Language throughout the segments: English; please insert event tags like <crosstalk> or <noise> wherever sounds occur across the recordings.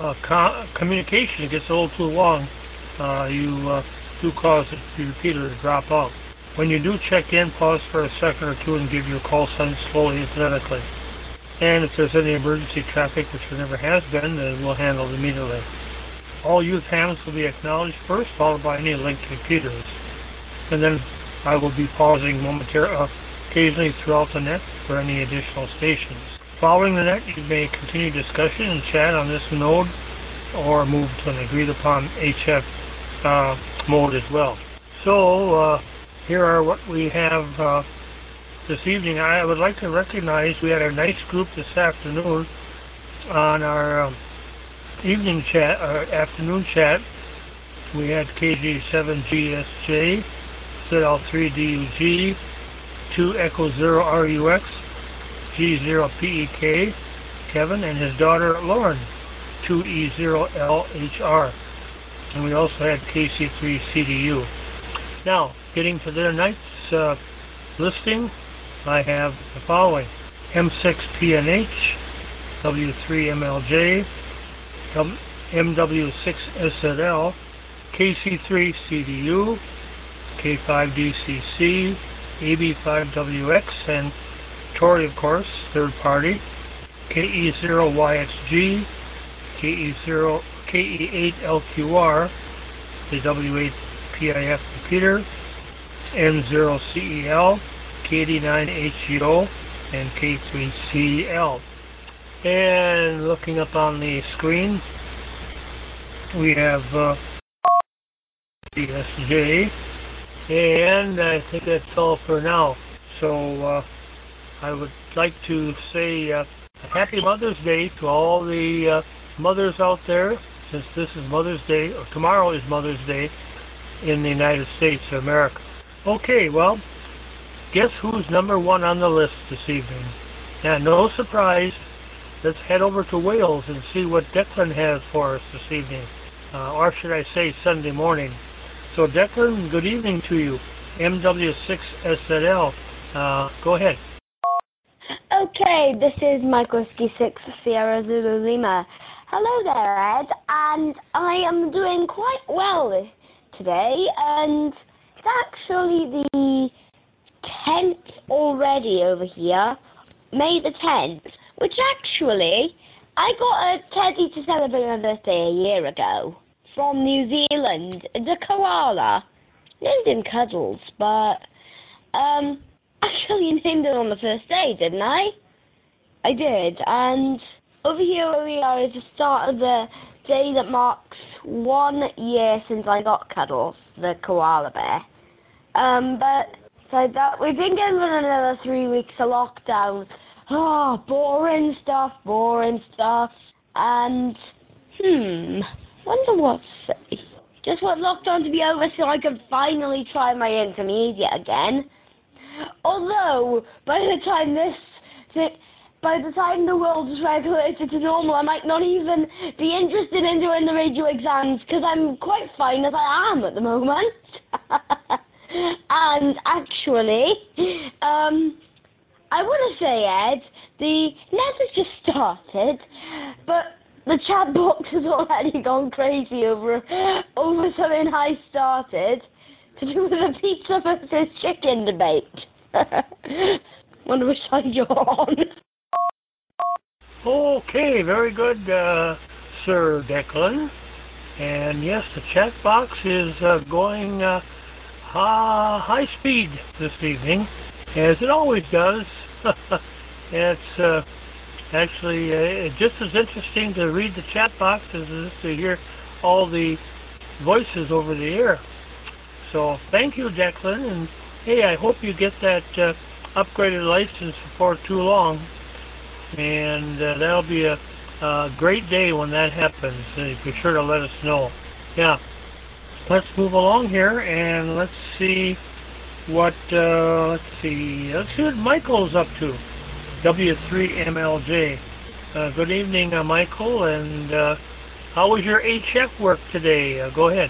uh, co- communication gets a little too long, uh, you uh, do cause the repeater to drop out. When you do check in, pause for a second or two and give your call sign slowly and phonetically. And if there's any emergency traffic, which there never has been, then we'll handle it immediately. All youth hams will be acknowledged first, followed by any linked repeaters. And then I will be pausing momentarily, uh, occasionally throughout the net for any additional stations. Following the net, you may continue discussion and chat on this node or move to an agreed upon HF uh, mode as well. So, uh, here are what we have uh, this evening. I would like to recognize we had a nice group this afternoon on our um, evening chat, or afternoon chat. We had KJ7GSJ, ZL3DUG, 2 Echo 0 RUX, G0PEK, Kevin, and his daughter Lauren, 2E0LHR. And we also had KC3CDU. Now, getting to their night's uh, listing, I have the following M6PNH, W3MLJ, MW6SZL, KC3CDU, K5DCC, AB5WX, and Tori, of course, third party, KE0YXG, KE0, KE8LQR, the W8PIF repeater, N0CEL, KD9HGO, and K3CL. And looking up on the screen, we have uh, DSJ, and I think that's all for now. So uh, I would like to say uh, Happy Mother's Day to all the uh, mothers out there, since this is Mother's Day, or tomorrow is Mother's Day in the United States of America. Okay, well, guess who's number one on the list this evening? And no surprise, let's head over to Wales and see what Declan has for us this evening, uh, or should I say Sunday morning. So, Declan, good evening to you. MW6SZL, uh, go ahead. Okay, this is Mike Whiskey 6 Sierra Zulu Lima. Hello there, Ed, and I am doing quite well today, and it's actually the 10th already over here, May the 10th, which actually, I got a teddy to celebrate my birthday a year ago from New Zealand, the koala. Named him Cuddles, but, um, actually you named it on the first day, didn't I? I did, and over here where we are is the start of the day that marks one year since I got Cuddles, the koala bear. Um, but so that we've been given another three weeks of lockdown. Oh, boring stuff, boring stuff, and hmm, wonder what's just want lockdown to be over so I can finally try my intermediate again. Although, by the time this, by the time the world is regulated to normal, I might not even be interested in doing the radio exams because I'm quite fine as I am at the moment. <laughs> and actually, um, I want to say, Ed, the net has just started, but the chat box has already gone crazy over over something I started to do with the pizza versus chicken debate. <laughs> Wonder which side you're on. Okay, very good, uh, Sir Declan. And yes, the chat box is uh, going uh, high speed this evening, as it always does. <laughs> it's uh, actually uh, just as interesting to read the chat box as it is to hear all the voices over the air. So thank you, Declan, and hey, I hope you get that uh, upgraded license before too long, and uh, that'll be a, a great day when that happens. Uh, be sure to let us know. Yeah, let's move along here and let's see what uh, let's see let's see what Michael's up to. W3MLJ. Uh, good evening, uh, Michael, and uh, how was your HF work today? Uh, go ahead.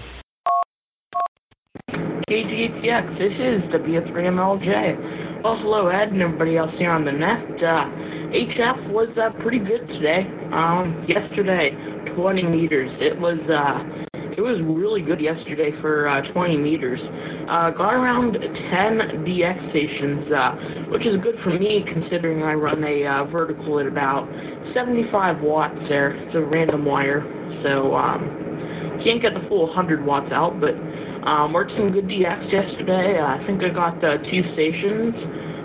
KGTX, this is W3MLJ. Well, hello, Ed, and everybody else here on the net. Uh, HF was uh, pretty good today. Um, yesterday, 20 meters. It was uh, it was really good yesterday for uh, 20 meters. Uh, got around 10 DX stations, uh, which is good for me considering I run a uh, vertical at about 75 watts there. It's a random wire, so um, can't get the full 100 watts out, but um, worked some good DX yesterday. Uh, I think I got uh, two stations.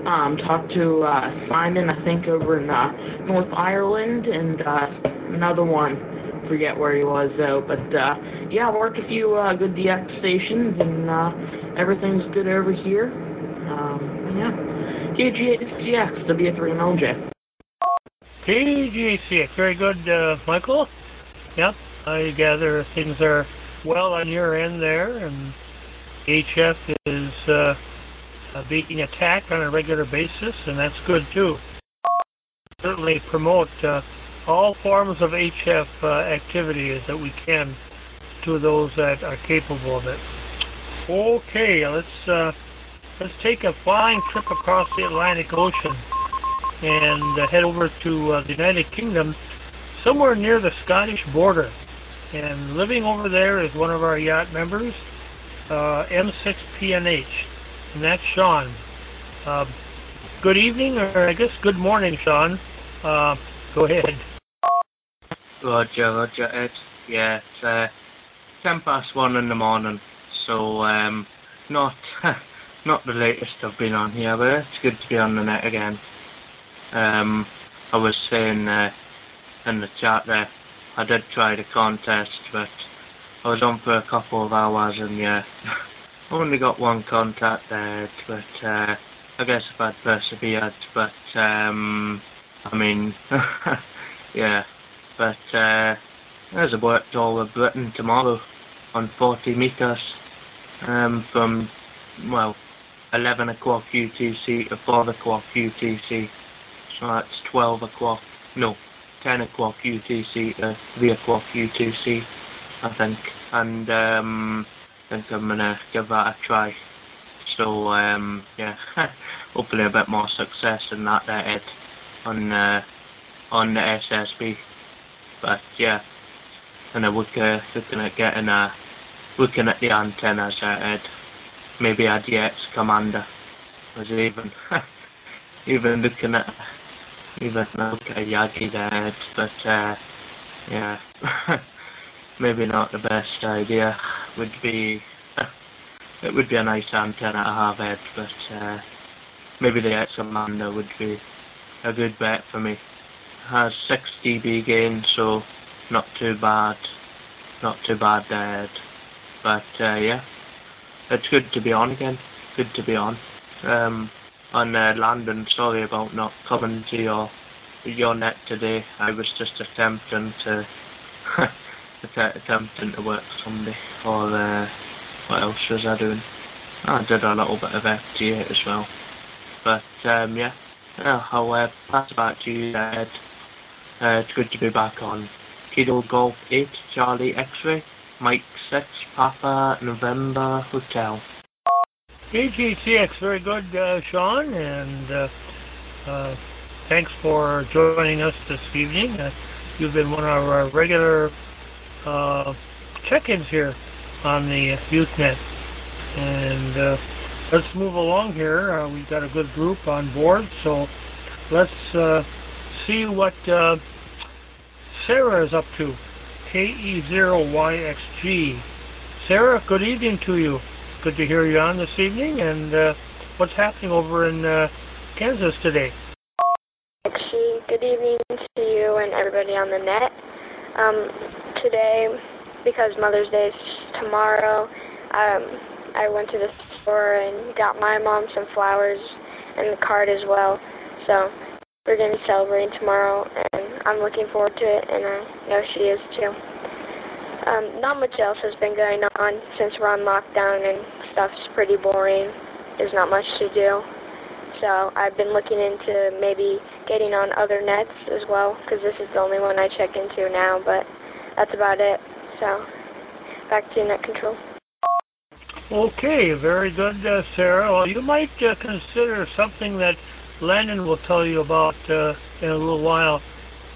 Um, talked to uh, Simon, I think over in uh, North Ireland, and uh, another one forget where he was though. But uh, yeah, worked a few uh, good DX stations, and uh, everything's good over here. Um, yeah, KGX W3MLJ. KGCX, very good, uh, Michael. Yep, I gather things are well on your end there, and HF is uh, uh, being attacked on a regular basis, and that's good too. Certainly promote uh, all forms of HF uh, activity that we can to those that are capable of it. Okay, let's uh, let's take a flying trip across the Atlantic Ocean and uh, head over to the United Kingdom, somewhere near the Scottish border. And living over there is one of our YOTA members, uh, M6PNH, and that's Sean. Uh, good evening, or I guess good morning, Sean. Uh, go ahead. Roger, Roger, Ed. Yeah, it's uh, ten past one in the morning, so um, not <laughs> not the latest I've been on here, but it's good to be on the net again. Um, I was saying uh, in the chat there, I did try the contest, but I was on for a couple of hours and yeah, I <laughs> only got one contact there, but uh, I guess if I'd persevered, but um, I mean, <laughs> yeah, but uh, there's a work all of Britain tomorrow on 40 metres um, from, well, 11 o'clock UTC to 4 o'clock UTC. So that's 12 o'clock, no, 10 o'clock UTC to 3 o'clock UTC, I think. And um, I think I'm going to give that a try. So, um, yeah, <laughs> hopefully a bit more success in that there, Ed, on, uh, on the SSB. But yeah, and I look uh, looking at getting a looking at the antennas I maybe a DX commander. was even <laughs> even looking at even look at Yagi there, but uh, yeah, <laughs> maybe not the best idea. Would be <laughs> it would be a nice antenna have Ed, but uh, maybe DX Commander would be a good bet for me has 6 dB gain, so not too bad, not too bad there. But uh, yeah, it's good to be on again. Good to be on. Um, on uh, Landon, sorry about not coming to your your net today. I was just attempting to <laughs> attempting to work Sunday. Or uh, what else was I doing? I did a little bit of FT8 as well. But um, yeah, yeah, I'll uh, pass it back to you, Ed. Uh, it's good to be back on Kilo Golf 8, Charlie X-Ray, Mike 6, Papa November Hotel. KGTX, very good, uh, Sean, and uh, uh, thanks for joining us this evening. Uh, you've been one of our regular uh, check-ins here on the UseNet. And uh, let's move along here. we've got a good group on board, so let's see what Sarah is up to. KE0YXG. Sarah, good evening to you. Good to hear you on this evening. And uh, what's happening over in uh, Kansas today? Actually, good evening to you and everybody on the net. Um, today, because Mother's Day is tomorrow, um, I went to the store and got my mom some flowers and the card as well. So we're going to be celebrating tomorrow, and I'm looking forward to it, and I know she is too. Um, not much else has been going on since we're on lockdown, and stuff's pretty boring. There's not much to do. So I've been looking into maybe getting on other nets as well, because this is the only one I check into now, but that's about it. So back to net control. Okay, very good, uh, Sarah. Well, you might uh, consider something that Landon will tell you about uh, in a little while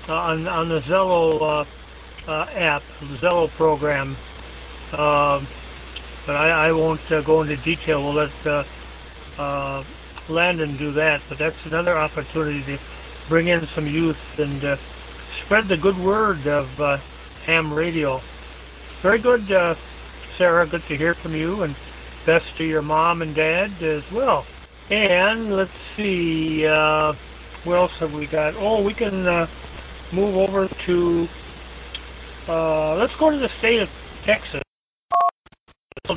uh, on on the Zello uh, app, Zello program. Uh, but I, I won't uh, go into detail. We'll let uh, uh, Landon do that. But that's another opportunity to bring in some youth and uh, spread the good word of ham radio. Very good, Sarah. Good to hear from you, and best to your mom and dad as well. And let's see, what else have we got? Oh, we can move over to. Uh, let's go to the state of Texas.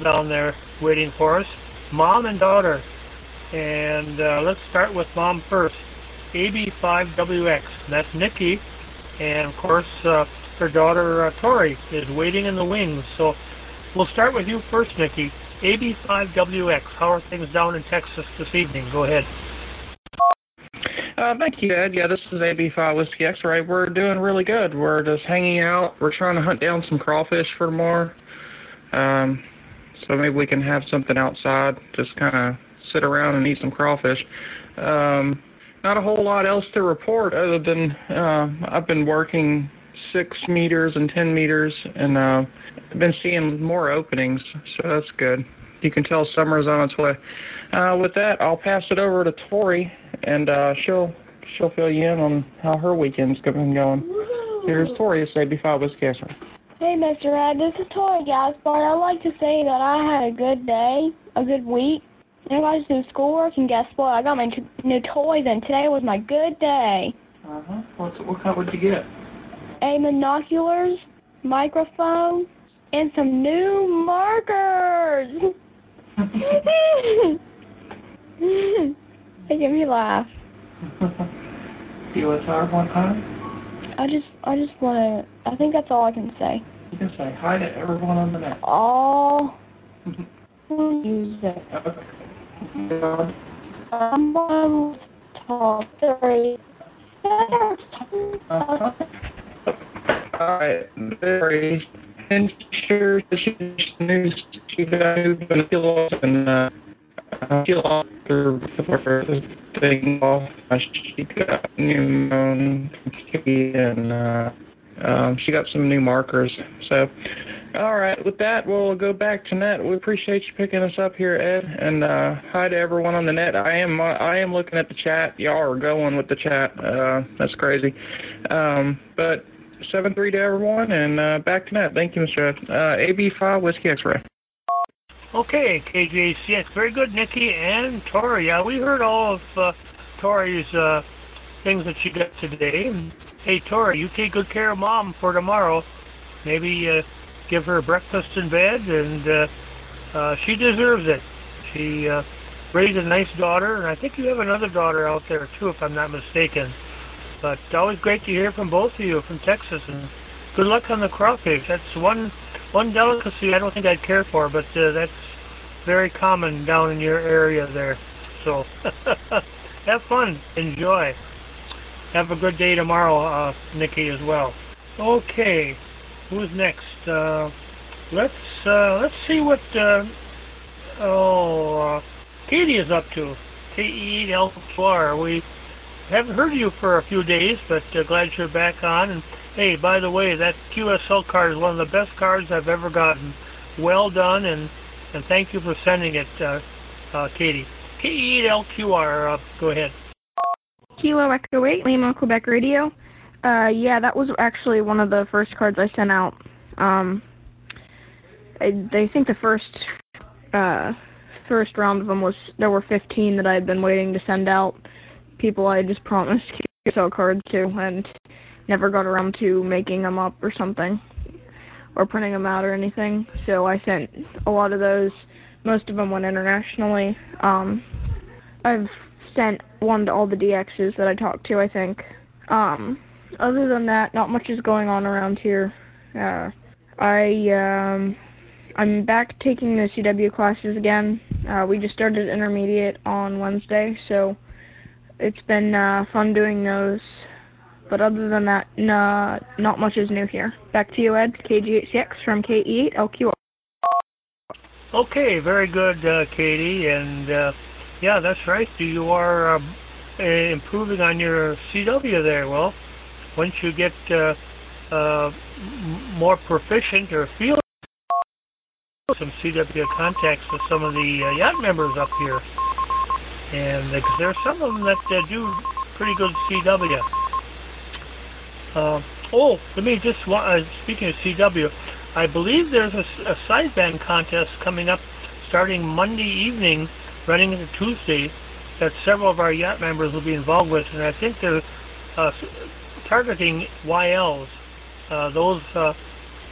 Down there waiting for us, mom and daughter. And uh, let's start with mom first. AB5WX. That's Nikki, and of course uh, her daughter uh, Tori is waiting in the wings. So we'll start with you first, Nikki. AB5WX. How are things down in Texas this evening? Go ahead. Uh, thank you, Ed. Yeah, this is AB5 Whiskey X-Ray. We're doing really good. We're just hanging out. We're trying to hunt down some crawfish for tomorrow. Um, so maybe we can have something outside, just kind of sit around and eat some crawfish. Um, not a whole lot else to report other than uh, I've been working six meters and ten meters, and uh, I've been seeing more openings, so that's good. You can tell summer's on its way. Uh, with that, I'll pass it over to Tori, and uh, she'll she'll fill you in on how her weekend's been going. Here's Tori, it's AB5 Whiskey X-Ray. Hey, Mr. Ed, this is Tori Gaspard. I'd like to say that I had a good day, a good week. I got to do schoolwork, and guess what? I got my t- new toys, and today was my good day. Uh huh. What's what kind would you get? A monoculars, microphone, and some new markers. <laughs> <laughs> they give me laugh. Do <laughs> you want to tell one time? I just, I just want to. I think that's all I can say. You can say hi to everyone on the net. All music. I'm on top three. Uh-huh. All right, very and sure she's new. She got new kilos and uh, kill off before the thing off. She got um, and uh, um, she got some new markers. So, all right, with that, we'll go back to net. We appreciate you picking us up here, Ed, and uh, hi to everyone on the net. I am uh, I am looking at the chat. Y'all are going with the chat. Uh, that's crazy. Um, but seven three to everyone, and uh, back to net. Thank you, Mr. Uh, AB5 Whiskey X-Ray. Okay, KJCX. Very good, Nikki and Tori. Yeah, we heard all of uh, Tori's uh, things that she got today. Hey, Tori, you take good care of Mom for tomorrow. Maybe uh, give her breakfast in bed, and uh, uh, she deserves it. She uh, raised a nice daughter, and I think you have another daughter out there too, if I'm not mistaken. But always great to hear from both of you from Texas, and good luck on the crawfish. That's one one delicacy I don't think I'd care for, but uh, that's very common down in your area there. So <laughs> have fun, enjoy. Have a good day tomorrow, uh, Nikki, as well. Okay, who's next? Uh, let's uh, let's see what uh, oh uh, Katie is up to. K E L. We haven't heard you for a few days, but uh, glad you're back on. And hey, by the way, that QSL card is one of the best cards I've ever gotten. Well done, and and thank you for sending it, uh, uh, Katie. K E L Q R. Uh, go ahead. Kilo Echo 8, Lima, Quebec Radio. Uh, yeah, that was actually one of the first cards I sent out. Um, I, I think the first uh, first round of them was there were 15 that I had been waiting to send out. People I just promised QSL cards to, and never got around to making them up or something, or printing them out or anything. So I sent a lot of those. Most of them went internationally. Um, I've sent one to all the DXs that I talked to, I think. Um, other than that, not much is going on around here. Uh, I um, I'm back taking the CW classes again. Uh, we just started intermediate on Wednesday, so it's been uh, fun doing those. But other than that, nah, not much is new here. Back to you, Ed. KG86 from KE8LQR. Okay, very good, uh, Katie, and uh, yeah, that's right. You are um, uh, improving on your CW there. Well, once you get uh, uh, more proficient or feel some CW contacts with some of the uh, YOTA members up here, and because there are some of them that uh, do pretty good CW. Uh, oh, let me just uh, speaking of CW, I believe there's a, a sideband contest coming up starting Monday evening, running into Tuesday, that several of our YOTA members will be involved with, and I think they're uh, targeting YLs. Uh, those, uh,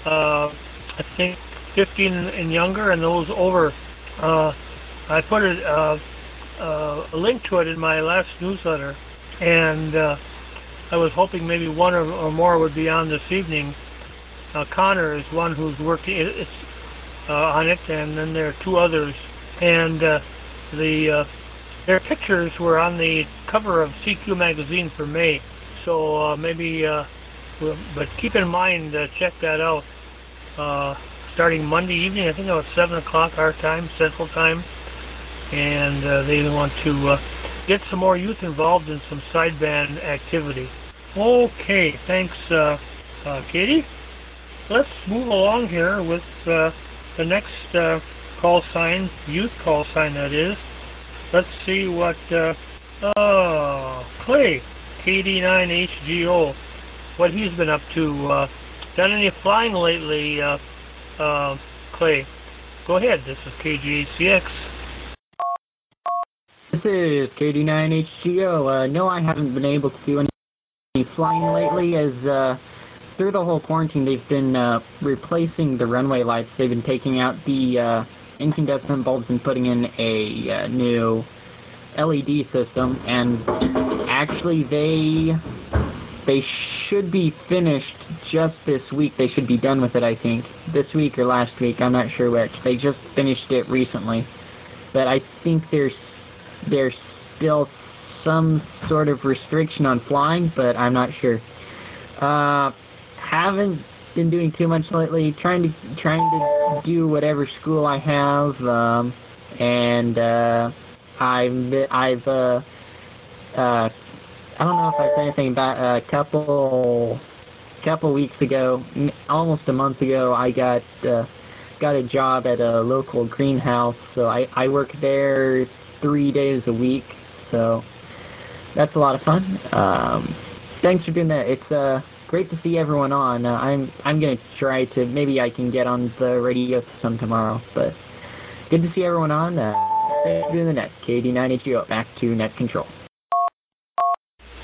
uh, I think, 15 and younger, and those over. Uh, I put it, uh, uh, a link to it in my last newsletter, and uh, I was hoping maybe one or, or more would be on this evening. Uh, Connor is one who's working it's, uh, on it, and then there are two others, and uh, the uh, their pictures were on the cover of CQ magazine for May. So uh, maybe, uh, but keep in mind, uh, check that out. Uh, starting Monday evening, I think about seven o'clock our time, Central Time, and uh, they want to uh, get some more youth involved in some sideband activity. Okay, thanks, uh, uh, Katie. Let's move along here with uh, the next uh, call sign, youth call sign that is. Let's see what, uh, oh, Clay, KD9HGO, what he's been up to. Uh, done any flying lately, uh, uh, Clay? Go ahead, this is KG8CX. This is KD9HGO. Uh, no, I haven't been able to do any flying lately as, uh, through the whole quarantine, they've been uh, replacing the runway lights. They've been taking out the uh, incandescent bulbs and putting in a uh, new LED system. And actually, they they should be finished just this week. They should be done with it, I think, this week or last week. I'm not sure which. They just finished it recently, but I think there's there's still some sort of restriction on flying, but I'm not sure. Uh, haven't been doing too much lately. Trying to trying to do whatever school I have, um, and uh, I've I've uh, uh, I don't know if I said anything about a couple couple weeks ago, almost a month ago. I got uh, got a job at a local greenhouse, so I I work there three days a week. So that's a lot of fun. Um, thanks for doing that. It's uh great to see everyone on. Uh, I'm I'm gonna try to maybe I can get on the radio some tomorrow, but good to see everyone on. Uh, thanks for doing the net. KD9HGO back to net control.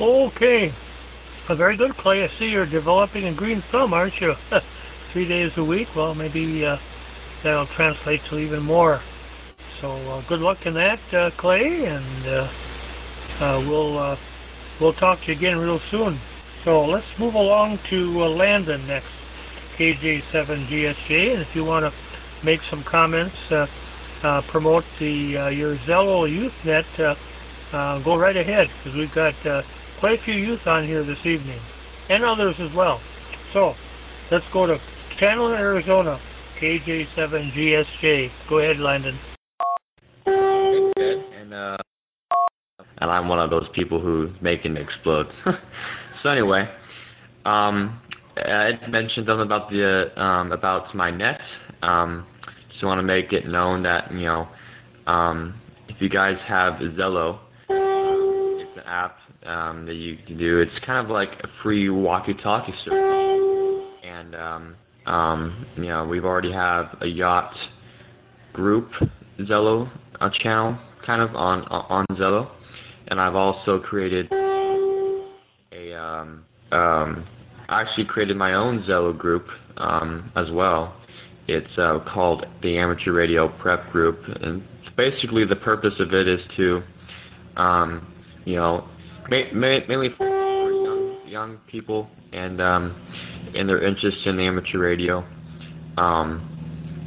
Okay. A very good, Clay. I see you're developing a green thumb, aren't you? <laughs> Three days a week. Well, maybe uh, that'll translate to even more. So uh, good luck in that, uh, Clay, and uh, we'll we'll talk to you again real soon. So let's move along to Landon next, KJ7GSJ, and if you want to make some comments, promote the your Zello YouthNet, uh, go right ahead because we've got uh, quite a few youth on here this evening, and others as well. So let's go to Chandler, Arizona, KJ7GSJ. Go ahead, Landon. And uh, and I'm one of those people who making it explode. <laughs> so anyway, um, I mentioned something about the um, about my net. Um, just want to make it known that you know, um, if you guys have Zello, it's an app um, that you can do. It's kind of like a free walkie-talkie service, and um, um, you know, we've already have a YOTA group Zello uh, channel kind of on on Zello, and I've also created a um, um, I actually created my own Zello group um, as well. It's uh, called the Amateur Radio Prep Group, and basically the purpose of it is to, um, you know, ma- ma- mainly for young, young people and um, and their interest in amateur radio. Um,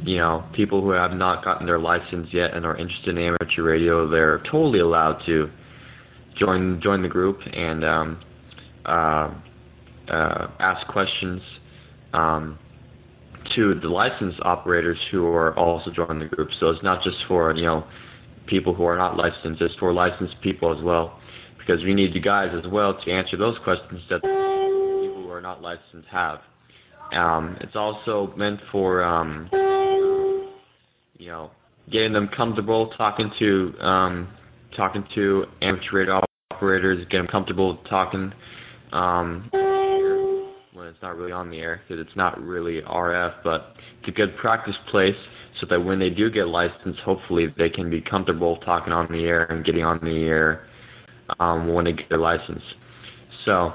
you know, people who have not gotten their license yet and are interested in amateur radio, they're totally allowed to join join the group and um, uh, uh, ask questions um, to the licensed operators who are also joining the group. So it's not just for you know people who are not licensed; it's for licensed people as well, because we need you guys as well to answer those questions that people who are not licensed have. Um, it's also meant for um, you know getting them comfortable talking to um, talking to amateur operators, get them comfortable talking um, when it's not really on the air because it's not really RF, but it's a good practice place so that when they do get licensed, hopefully they can be comfortable talking on the air and getting on the air um, when they get their license. So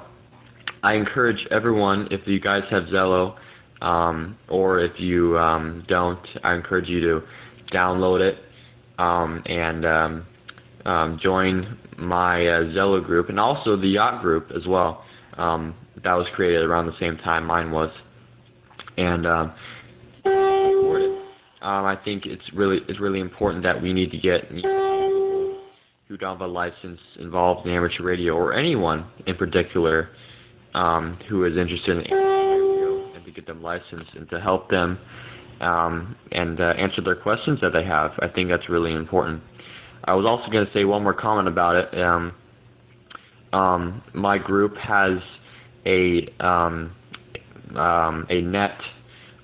I encourage everyone, if you guys have Zello, um, or if you um, don't, I encourage you to download it um, and um, um, join my uh, Zello group and also the YOTA group as well. That was created around the same time mine was, and I think it's really it's really important that we need to get who don't have a license involved in amateur radio or anyone in particular um, who is interested in and to get them licensed and to help them um, and uh, answer their questions that they have. I think that's really important. I was also going to say one more comment about it. Um, um, my group has a um, um, a net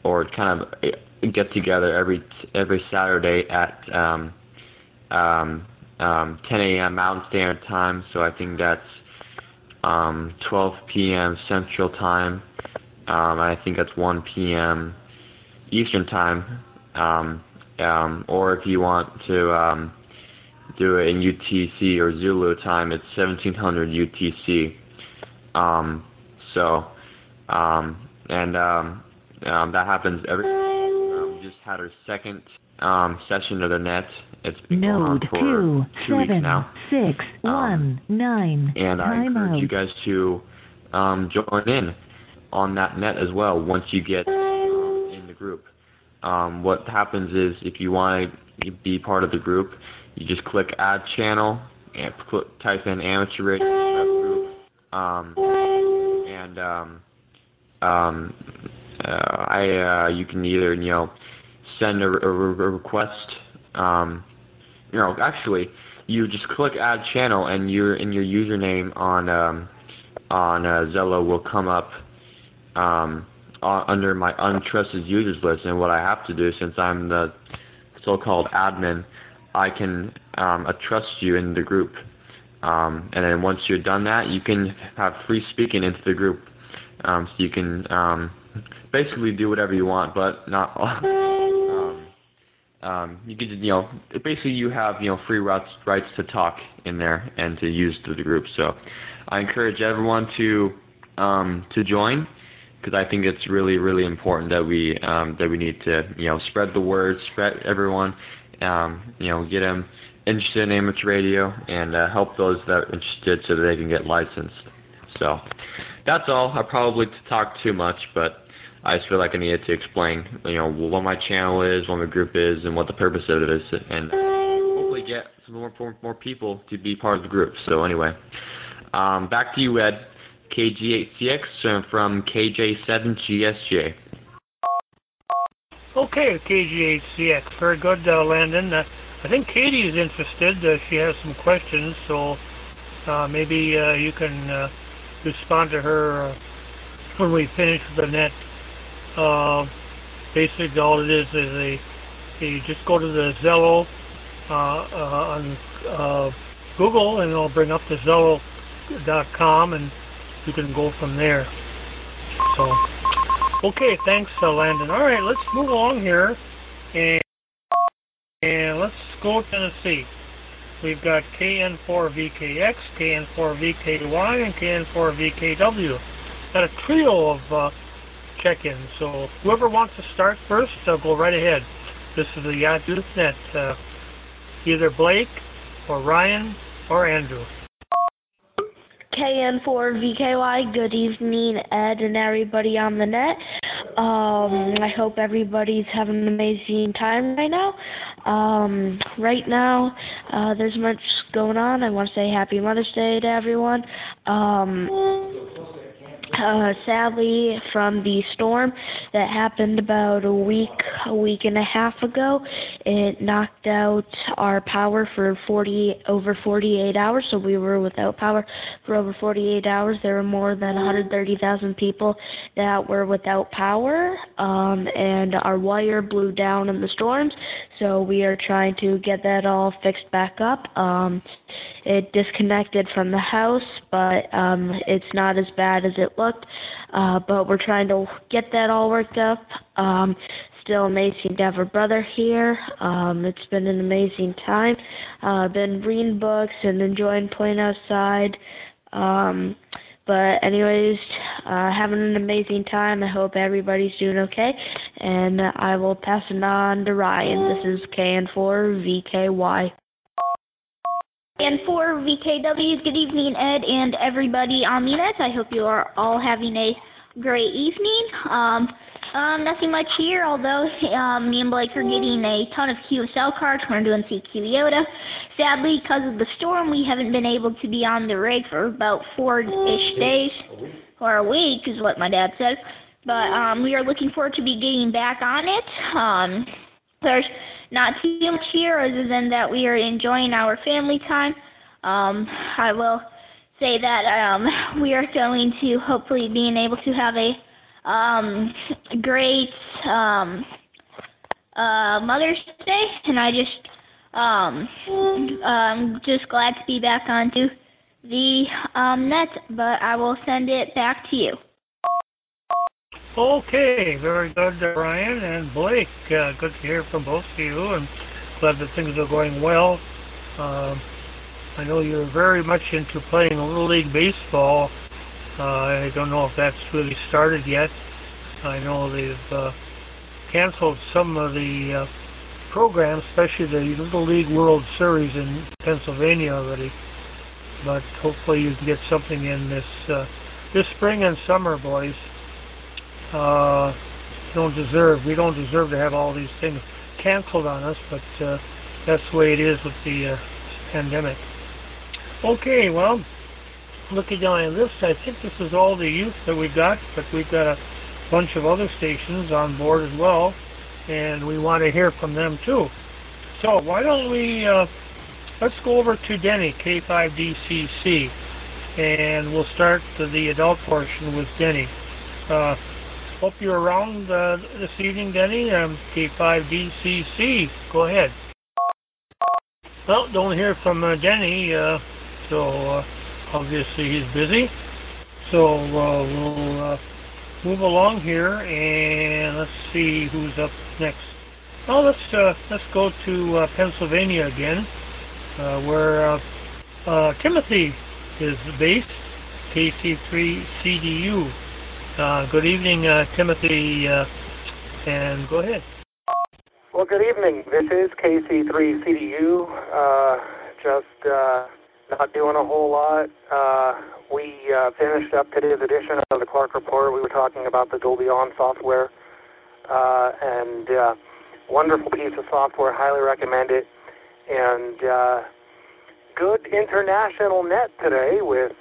or kind of a get together every every Saturday at um, um, um, 10 a.m. Mountain Standard Time. So I think that's um, 12 p.m. Central Time. Um, I think that's 1 p.m. Eastern Time. Um, um, or if you want to um, do it in UTC or Zulu time, it's 1700 UTC. Um, so, um, and um, um, that happens every. Um, we just had our second um, session of the net. It's been going on Node for two two weeks seven now. six one nine. and I encourage out. you guys to um, join in on that net as well once you get in the group. Um, what happens is if you want to be part of the group, you just click add channel and click, type in amateur radio group, um, and um, um, uh, I uh, you can either you know send a, a, a request. Um, you know, actually, you just click add channel and your and your username on um, on uh, Zello will come up um, under my untrusted users list. And what I have to do, since I'm the so-called admin, I can um, uh, trust you in the group. Um, and then once you're done that, you can have free speaking into the group. Um, so you can um, basically do whatever you want, but not. Um, you can, you know, basically you have you know free rights rights to talk in there and to use to the group. So I encourage everyone to um, to join because I think it's really really important that we um, that we need to you know spread the word, spread everyone, um, you know, get them interested in amateur radio and uh, help those that are interested so that they can get licensed. So that's all. I probably talked too much, but I just feel like I needed to explain, you know, what my channel is, what my group is, and what the purpose of it is, and hopefully get some more more, people to be part of the group. So anyway, um, back to you, Ed. KG8CX uh, from KJ7GSJ. Okay, KG8CX. Very good, uh, Landon. Uh, I think Katie is interested. Uh, she has some questions, so uh, maybe uh, you can uh, respond to her uh, when we finish the net. Uh, basically, all it is is a, you just go to the Zello uh, uh, on uh, Google, and it'll bring up the Zello.com, and you can go from there. So, okay, thanks, uh, Landon. All right, let's move along here, and and let's go to Tennessee. We've got KN4VKX, KN4VKY, and KN4VKW. Got a trio of uh, check-ins. So whoever wants to start first, uh, go right ahead. This is the YOTA Youth Net. Uh, either Blake or Ryan or Andrew. KN4VKY, good evening, Ed and everybody on the net. Um, I hope everybody's having an amazing time right now. Um, right now, uh, there's much going on. I want to say Happy Mother's Day to everyone. Um, uh, sadly, from the storm that happened about a week, a week and a half ago it knocked out our power for 40 over 48 hours. So we were without power for over 48 hours. There were more than 130,000 people that were without power, um, and our wire blew down in the storms. So we are trying to get that all fixed back up. Um, it disconnected from the house, but um, it's not as bad as it looked. Uh, but we're trying to get that all worked up. Um, still amazing to have a brother here. Um, it's been an amazing time. Uh, been reading books and enjoying playing outside. Um, but anyways, uh, having an amazing time. I hope everybody's doing okay. And I will pass it on to Ryan. This is KN4VKY. And for VKW, good evening, Ed, and everybody on the net. I hope you are all having a great evening. Um, um, nothing much here, although um, me and Blake are getting a ton of QSL cards. We're doing CQ YOTA. Sadly, because of the storm, we haven't been able to be on the rig for about four-ish days, or a week, is what my dad said. But um, we are looking forward to be getting back on it. Um, there's not too much here other than that we are enjoying our family time. Um, I will say that um, <laughs> we are going to hopefully being able to have a um, great um, uh, Mother's Day, and I just um, um, just glad to be back onto the um, net. But I will send it back to you. Okay, very good, uh, Ryan and Blake. Uh, good to hear from both of you, and glad that things are going well. Um, I know you're very much into playing Little League baseball. Uh, I don't know if that's really started yet. I know they've uh, canceled some of the uh, programs, especially the Little League World Series in Pennsylvania already. But hopefully you can get something in this uh, this spring and summer, boys uh, don't deserve. We don't deserve to have all these things canceled on us, but uh, that's the way it is with the uh, pandemic. Okay, well, looking down the list, I think this is all the youth that we've got, but we've got a bunch of other stations on board as well, and we want to hear from them too. So why don't we uh, let's go over to Denny K5DCC, and we'll start the adult portion with Denny. Uh, Hope you're around uh, this evening, Denny. Um, K5DCC. Go ahead. Well, don't hear from uh, Denny, uh, so uh, obviously he's busy. So uh, we'll uh, move along here and let's see who's up next. Well, let's let's go to Pennsylvania again, where Timothy is based, KC3CDU. Uh, good evening, uh, Timothy, uh, and go ahead. Well, good evening. This is KC3CDU. Uh, just uh, not doing a whole lot. Uh, we uh, finished up today's edition of the Clark Report. We were talking about the Dolby On software, uh, and wonderful piece of software. Highly recommend it. And uh, good international net today with.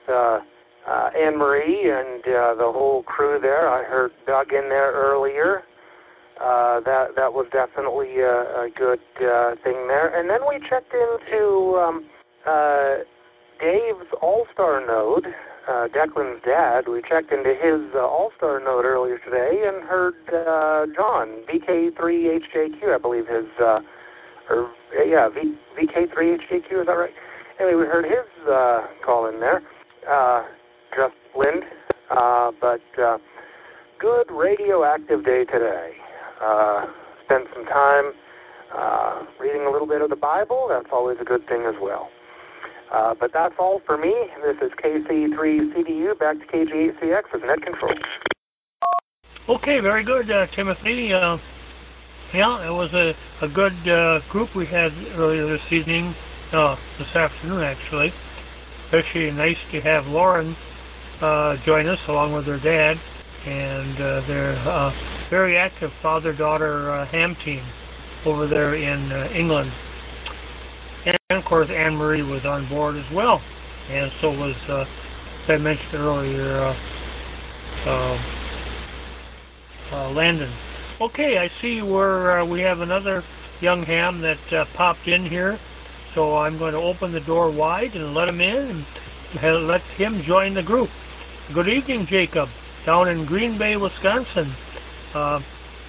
Uh, Anne Marie and uh, the whole crew there. I heard Doug in there earlier. Uh, that that was definitely a, a good uh, thing there. And then we checked into um, uh, Dave's All Star node, uh, Declan's dad. We checked into his uh, All Star node earlier today and heard uh, John VK3HJQ, I believe his, uh, or yeah, v, VK3HJQ. Is that right? Anyway, we heard his uh, call in there. Uh, just Lind, uh, but uh, good radioactive day today. Uh, spent some time uh, reading a little bit of the Bible. That's always a good thing as well. Uh, but that's all for me. This is KC3CDU. Back to KG8CX with net control. Okay, very good, uh, Timothy. Uh, yeah, it was a, a good uh, group we had earlier this evening, uh, this afternoon actually. Especially nice to have Lauren uh, join us along with their dad and uh, their uh, very active father-daughter uh, ham team over there in uh, England. And of course, Anne Marie was on board as well, and so was, uh, as I mentioned earlier, uh, uh, uh, Landon. Okay, I see where uh, we have another young ham that uh, popped in here, so I'm going to open the door wide and let him in and let him join the group. Good evening, Jacob, down in Green Bay, Wisconsin. Uh,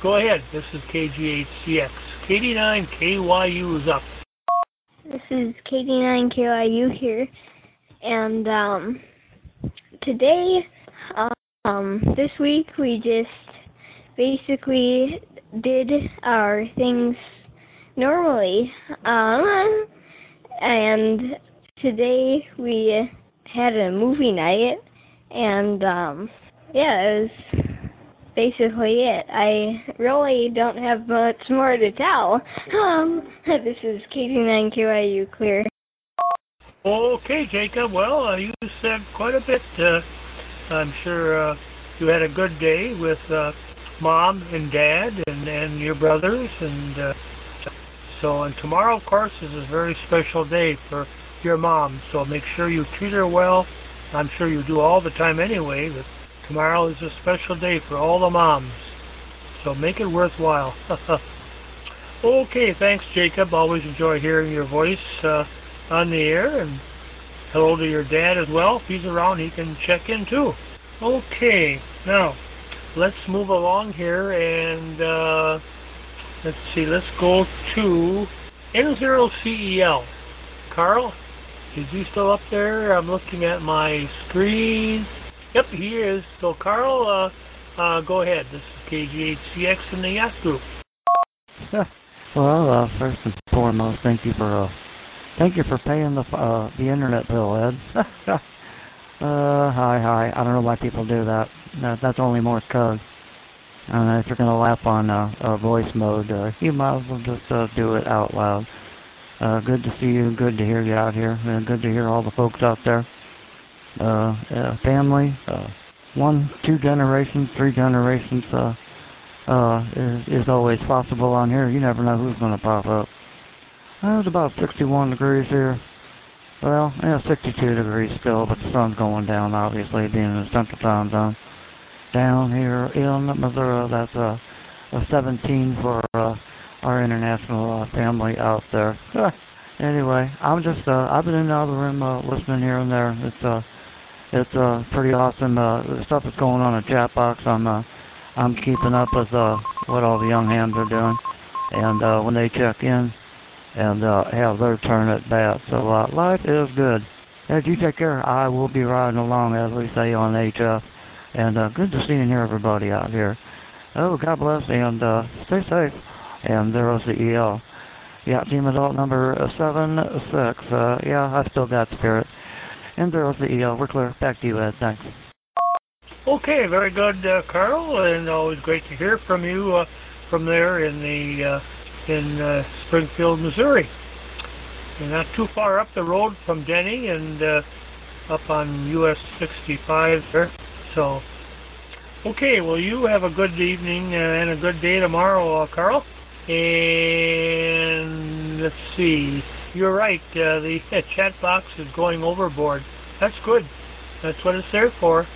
go ahead. This is KG8CX. KD9KYU is up. This is KD9KYU here, and um, today, um, this week we just basically did our things normally. Um, and today we had a movie night, and um, yeah, it was basically it. I really don't have much more to tell. Um, <laughs> this is KD9KYU Clear. Okay, Jacob. Well, uh, you said quite a bit. Uh, I'm sure uh, you had a good day with uh, mom and dad and and your brothers and uh, so and tomorrow of course is a very special day for your mom so make sure you treat her well i'm sure you do all the time anyway but tomorrow is a special day for all the moms. So make it worthwhile. <laughs> Okay thanks jacob. Always enjoy hearing your voice uh, on the air and hello to your dad as well. If he's around he can check in too. Okay now let's move along here and uh, let's see. Let's go to N0CEL. Carl, is he still up there? I'm looking at my screen. Yep, he is. So Carl, uh, uh, go ahead. This is KG8CX in the YOTA Group. well, uh, first and foremost, thank you for uh, thank you for paying the uh, the internet bill, Ed. <laughs> uh, hi, hi. I don't know why people do that. That, that's only Morse code. And if you're to laugh on uh, uh, voice mode, uh, you might as well just uh, do it out loud. Uh, good to see you. Good to hear you out here. Uh, good to hear all the folks out there. Uh, uh, family, uh, one, two generations, three generations uh, uh, is, is always possible on here. You never know who's going to pop up. Uh, it's about 61 degrees here. Well, yeah, 62 degrees still, but the sun's going down, obviously, being in the central time zone down here in Missouri. That's a, a 17 for uh, our international uh, family out there. <laughs> anyway, I'm just uh, I've been in the room uh, listening here and there. It's uh it's uh pretty awesome. Uh, the stuff that's going on in the chat box. I'm uh I'm keeping up with uh what all the young hands are doing, and uh when they check in and uh have their turn at bat. So uh, life is good. As you take care, I will be riding along as we say on HF. And uh, good to see and hear everybody out here. Oh, God bless and uh, stay safe. And there was the EL. Yeah, team adult number seven six. Uh, yeah, I still got spirit. And there was the EL. We're clear. Back to you, Ed. Thanks. Okay, very good, uh, Carl, and always great to hear from you uh, from there in the uh, in uh, Springfield, Missouri. You're not too far up the road from Denny and uh, up on US 65 there. So, okay, well, you have a good evening and a good day tomorrow, Carl. And let's see, you're right. Uh, the <laughs> chat box is going overboard. That's good. That's what it's there for.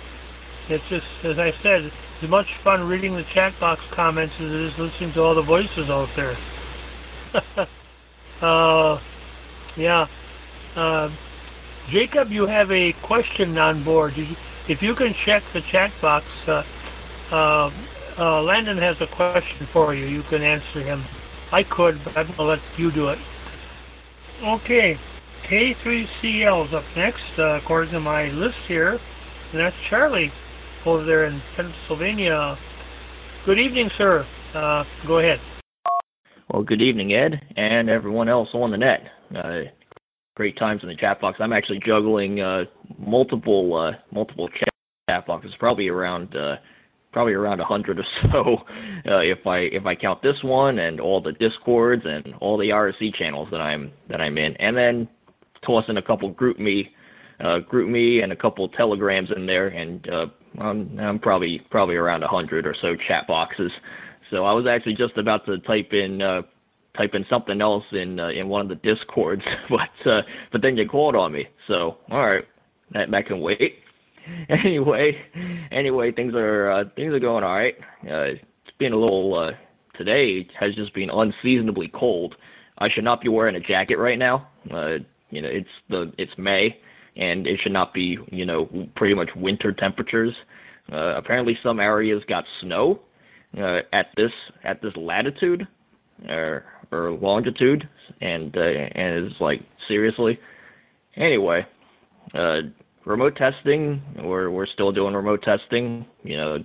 It's just, as I said, it's much fun reading the chat box comments as it is listening to all the voices out there. <laughs> uh, yeah. Uh, Jacob, you have a question on board. If you can check the chat box, uh, uh, Landon has a question for you. You can answer him. I could, but I'm going to let you do it. Okay, K3CL is up next, uh, according to my list here, and that's Charlie over there in Pennsylvania. Good evening, sir. Uh, go ahead. Well, good evening, Ed, and everyone else on the net. Uh, great times in the chat box. I'm actually juggling uh, multiple uh, multiple chat boxes, probably around uh, probably around a hundred or so, uh, if I if I count this one and all the discords and all the RSC channels that I'm that I'm in, and then toss in a couple GroupMe uh, GroupMe and a couple telegrams in there, and uh, I'm I'm probably probably around a hundred or so chat boxes. So I was actually just about to type in uh, type in something else in uh, in one of the discords, <laughs> but uh, but then you called on me. So all right, that that can wait. <laughs> Anyway, anyway, things are uh, things are going all right. Uh, it's been a little uh, today has just been unseasonably cold. I should not be wearing a jacket right now. Uh, you know, it's the it's May, and it should not be you know pretty much winter temperatures. Uh, apparently, some areas got snow uh, at this at this latitude or or longitude, and uh, and it's like seriously. Anyway, uh, remote testing. We're we're still doing remote testing. You know,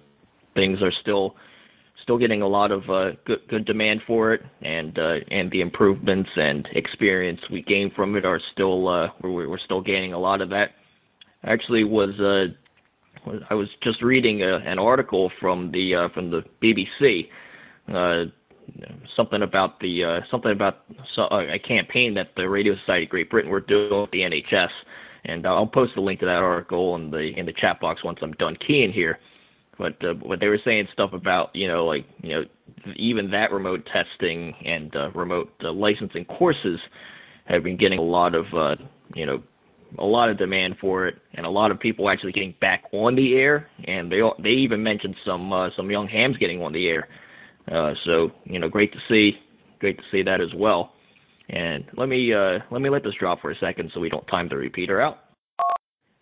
things are still still getting a lot of uh, good good demand for it, and uh, and the improvements and experience we gain from it are still uh, we're we're still gaining a lot of that. Actually, was uh, I was just reading a, uh, an article from the uh, from the BBC. Uh, something about the uh, something about so, uh, a campaign that the Radio Society of Great Britain were doing with the NHS, and I'll post the link to that article in the in the chat box once I'm done keying here. But uh, but they were saying stuff about you know like you know even that remote testing and uh, remote uh, licensing courses have been getting a lot of uh, you know a lot of demand for it, and a lot of people actually getting back on the air, and they they even mentioned some uh, some young hams getting on the air. Uh, so you know, great to see, great to see that as well. And let me uh, let me let this drop for a second so we don't time the repeater out.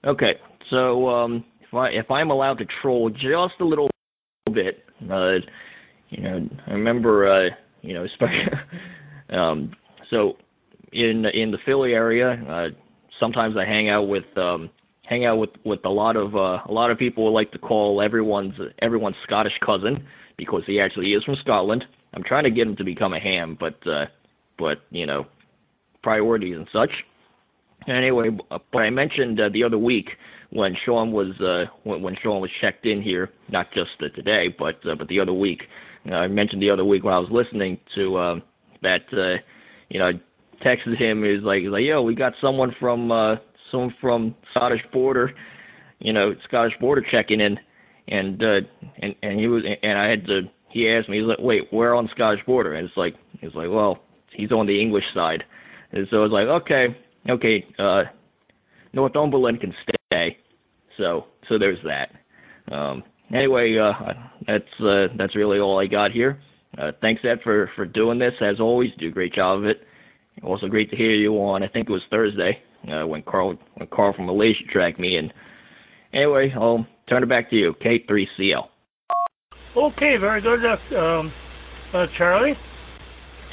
Okay, so um, if I if I'm allowed to troll just a little bit, uh, you know, I remember uh, you know, <laughs> um, so in in the Philly area, uh, sometimes I hang out with um, hang out with with a lot of uh, a lot of people like to call everyone's everyone's Scottish cousin because he actually is from Scotland. I'm trying to get him to become a ham, but uh, but you know, priorities and such. Anyway, but I mentioned uh, the other week when Sean was uh, when, when Sean was checked in here, not just uh, today, but uh, but the other week. Uh, I mentioned the other week when I was listening to uh, that uh, you know texted him. He's like he's like yo, we got someone from uh, someone from Scottish border, you know Scottish border checking in and uh and and he was and I had to he asked me he's like wait where on Scottish border and it's like he's like well he's on the English side. And so I was like okay okay uh Northumberland can stay. So so there's that. Um anyway uh that's uh that's really all I got here. Uh thanks Ed for for doing this. As always do a great job of it. Also great to hear you on I think it was Thursday uh when Carl when Carl from Malaysia tracked me and anyway I'll turn it back to you, K3CL. Okay, very good, um, uh, Charlie.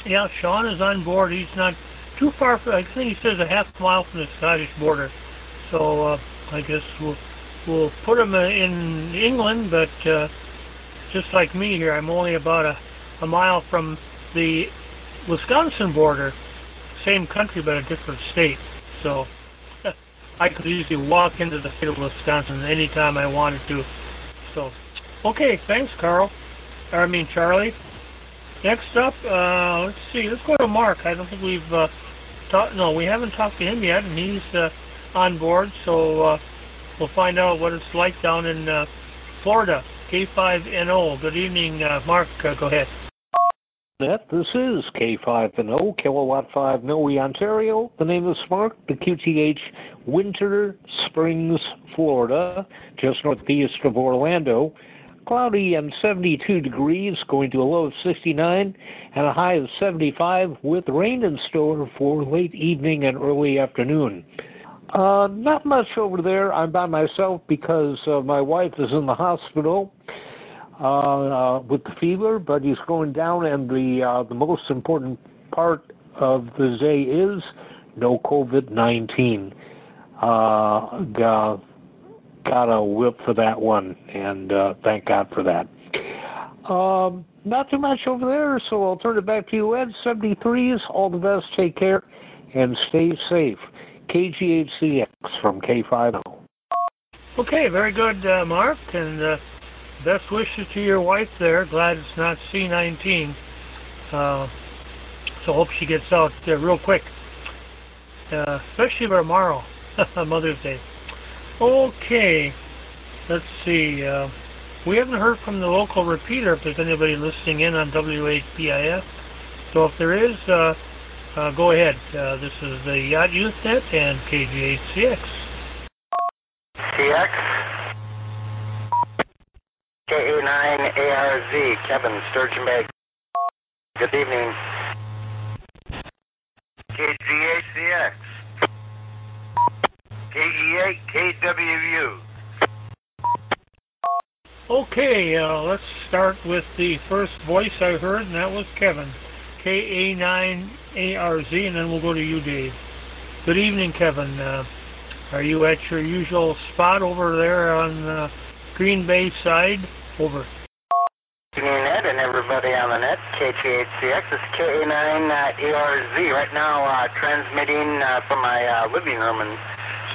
Yeah, Sean is on board. He's not too far. From, I think he says a half mile from the Scottish border. So uh, I guess we'll we'll put him uh, in England, but uh, just like me here, I'm only about a, a mile from the Wisconsin border. Same country, but a different state. So <laughs> I could easily walk into the state of Wisconsin anytime I wanted to. So, okay, thanks, Carl. I mean, Charlie. Next up, uh, let's see. Let's go to Mark. I don't think we've uh, talked. No, we haven't talked to him yet, and he's uh, on board. So uh, we'll find out what it's like down in uh, Florida. K5NO. Good evening, uh, Mark. Go ahead. This is K5NO, Kilowatt 5 Noe, Ontario. The name is Mark, the QTH Winter Springs, Florida, just northeast of Orlando. Cloudy and 72 degrees, going to a low of 69 and a high of 75 with rain in store for late evening and early afternoon. Uh, not much over there. I'm by myself because uh, my wife is in the hospital uh, uh, with the fever, but he's going down. And the uh, the most important part of the day is no COVID nineteen. Uh, got, got a whip for that one, and uh, thank God for that. Um, not too much over there, so I'll turn it back to you, Ed. 73s, all the best, take care, and stay safe. KG8CX from K5NO. Okay, very good, uh, Mark, and uh, best wishes to your wife there. Glad it's not C19. Uh, so hope she gets out uh, real quick, uh, especially tomorrow, <laughs> Mother's Day. Okay, let's see. Uh, we haven't heard from the local repeater if there's anybody listening in on W8PIF. So if there is, uh, uh, go ahead. Uh, this is the YOTA Youth Net and KG8CX. CX KA9ARZ, Kevin, Sturgeon Bay. Good evening. KG8CX. KE8 KWU. Okay, uh, let's start with the first voice I heard, and that was Kevin. K-A-9-A-R-Z, and then we'll go to you, Dave. Good evening, Kevin. Uh, are you at your usual spot over there on the Green Bay side? Over. Good evening, Ed, and everybody on the net. KG8CX. This is KA9ARZ. Right now, uh, transmitting uh, from my uh, living room in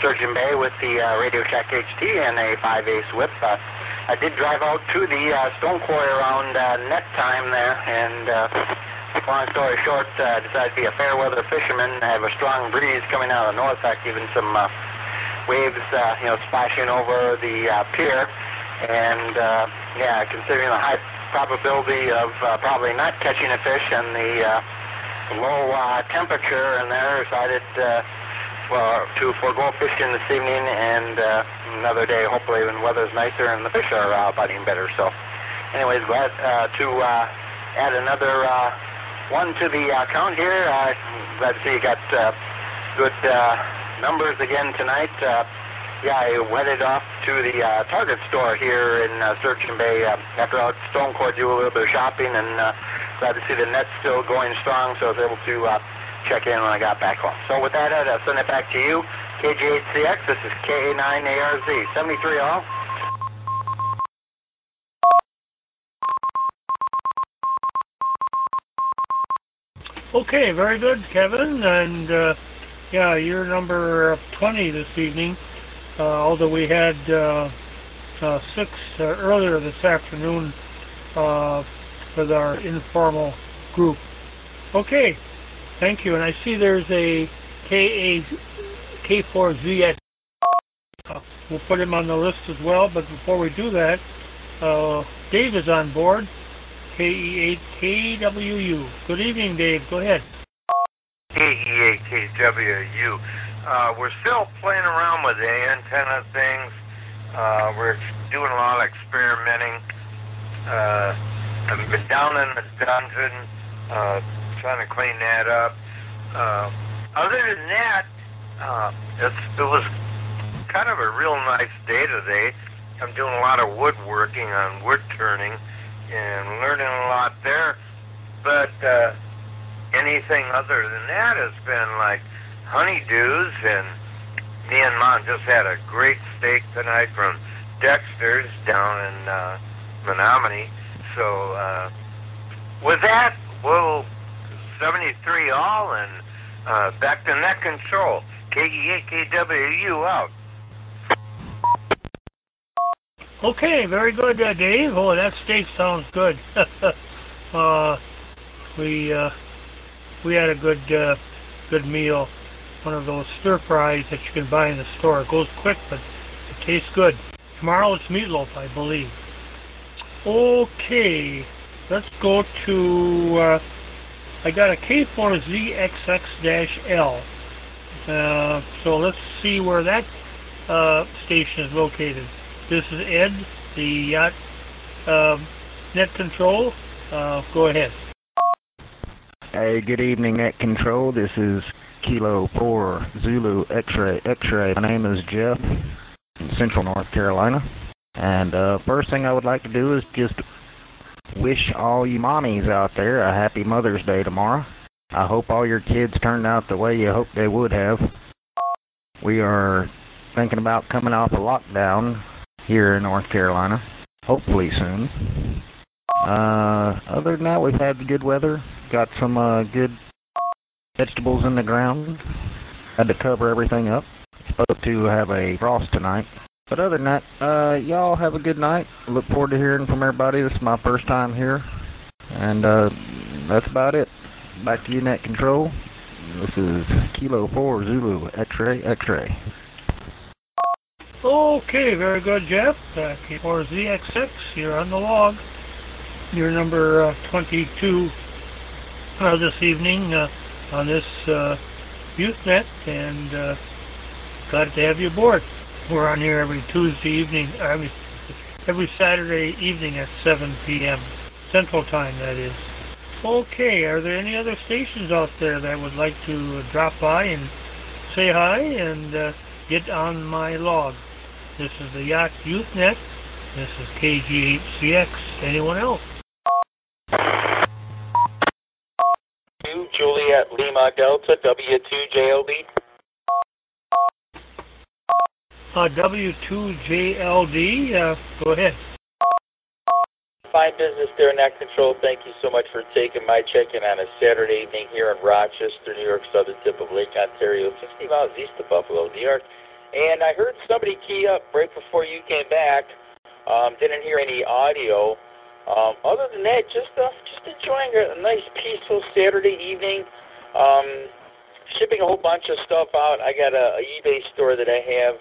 Sturgeon Bay with the uh, Radio Shack HT and a 5 Ace whip. Uh, I did drive out to the uh, stone quarry around uh, net time there, and uh, long story short, uh, decided to be a fair weather fisherman. I have a strong breeze coming out of the north, fact, even some uh, waves, uh, you know, splashing over the uh, pier. And uh, yeah, considering the high probability of uh, probably not catching a fish and the uh, low uh, temperature in there, decided uh, well to forego fishing this evening and uh, another day. Hopefully, when the weather's nicer and the fish are uh, biting better. So, anyways, glad uh, to uh, add another uh, one to the uh, count here. Uh, glad to see you got uh, good uh, numbers again tonight. Uh, yeah, I headed off to the uh, Target store here in uh, Sturgeon Bay uh, after out Stone Court, do a little bit of shopping, and uh, glad to see the net still going strong, so I was able to uh, check in when I got back home. So with that, Ed, I'll send it back to you. KG8CX, this is KA9ARZ, 73 all. Okay, very good, Kevin. And uh, yeah, you're number 20 this evening. Uh, although we had uh, uh, six uh, earlier this afternoon uh, with our informal group. Okay, thank you. And I see there's a KA K4ZX. Uh, we'll put him on the list as well. But before we do that, uh, Dave is on board. KE8KWU. Good evening, Dave. Go ahead. KE8KWU. Uh, we're still playing around with the antenna things. Uh, we're doing a lot of experimenting. Uh, I've been down in the dungeon uh, trying to clean that up. Uh, other than that, uh, it's, it was kind of a real nice day today. I'm doing a lot of woodworking on wood turning and learning a lot there. But uh, anything other than that has been like honeydews, and me and Mom just had a great steak tonight from Dexter's down in uh, Menominee. So uh, with that, we'll 73 all and uh, back to net control. KE8KWU out. Okay, very good, uh, Dave. Oh, that steak sounds good. <laughs> uh, we uh, we had a good uh, good meal. One of those stir fries that you can buy in the store. It goes quick, but it tastes good. Tomorrow it's meatloaf, I believe. Okay, let's go to. Uh, I got a K4ZXX-L. Uh, so let's see where that uh, station is located. This is Ed, the YOTA uh, net control. Uh, go ahead. Hey, good evening, net control. This is Kilo 4 Zulu X-ray X-ray. My name is Jeff Central North Carolina. And uh, first thing I would like to do is just wish all you mommies out there a happy Mother's Day tomorrow. I hope all your kids turned out the way you hoped they would have. We are thinking about coming off a lockdown here in North Carolina, hopefully soon. Uh, other than that, we've had good weather. Got some uh, good vegetables in the ground. Had to cover everything up. Supposed to have a frost tonight. But other than that, uh, y'all have a good night. Look forward to hearing from everybody. This is my first time here. And uh, that's about it. Back to you, Net Control. This is Kilo 4 Zulu X-Ray X-Ray. Okay, very good, Jeff. Uh, K4ZXX, you're on the log. You're number uh, 22 uh, this evening uh, on this uh, net, and uh, glad to have you aboard. We're on here every Tuesday evening, every, every Saturday evening at 7 p.m. Central Time, that is. Okay, are there any other stations out there that would like to drop by and say hi and uh, get on my log? This is the YOTA Youth Net. This is KG8CX. Anyone else? Juliet Lima Delta W2JLD. Uh, W2JLD, uh, go ahead. Fine business there, Net Control. Thank you so much for taking my check-in on a Saturday evening here in Rochester, New York, southern tip of Lake Ontario, 60 miles east of Buffalo, New York. And I heard somebody key up right before you came back. Um, didn't hear any audio. Um, other than that, just uh, just enjoying a, a nice, peaceful Saturday evening. Um, shipping a whole bunch of stuff out. I got a, a eBay store that I have,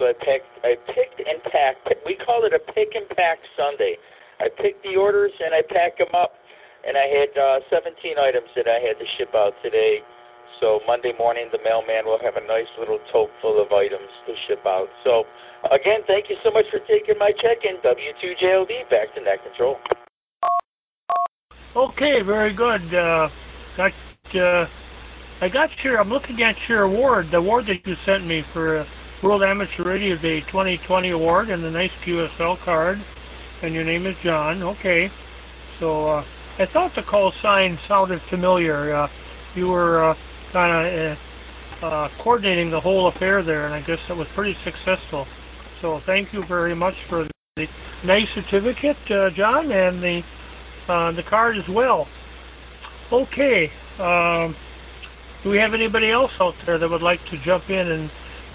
so I picked, I picked and packed. We call it a pick and pack Sunday. I picked the orders and I pack them up. And I had uh, 17 items that I had to ship out today. So Monday morning, the mailman will have a nice little tote full of items to ship out. So again, thank you so much for taking my check-in. W2JLD, back to net control. Okay, very good. Uh, got, uh, I got your. I'm looking at your award, the award that you sent me for uh, World Amateur Radio Day 2020 award, and a nice QSL card and your name is John. Okay. So uh, I thought the call sign sounded familiar. Uh, you were uh, kind of uh, uh, coordinating the whole affair there, and I guess that was pretty successful. So thank you very much for the nice certificate, uh, John, and the uh, the card as well. Okay. Um, do we have anybody else out there that would like to jump in and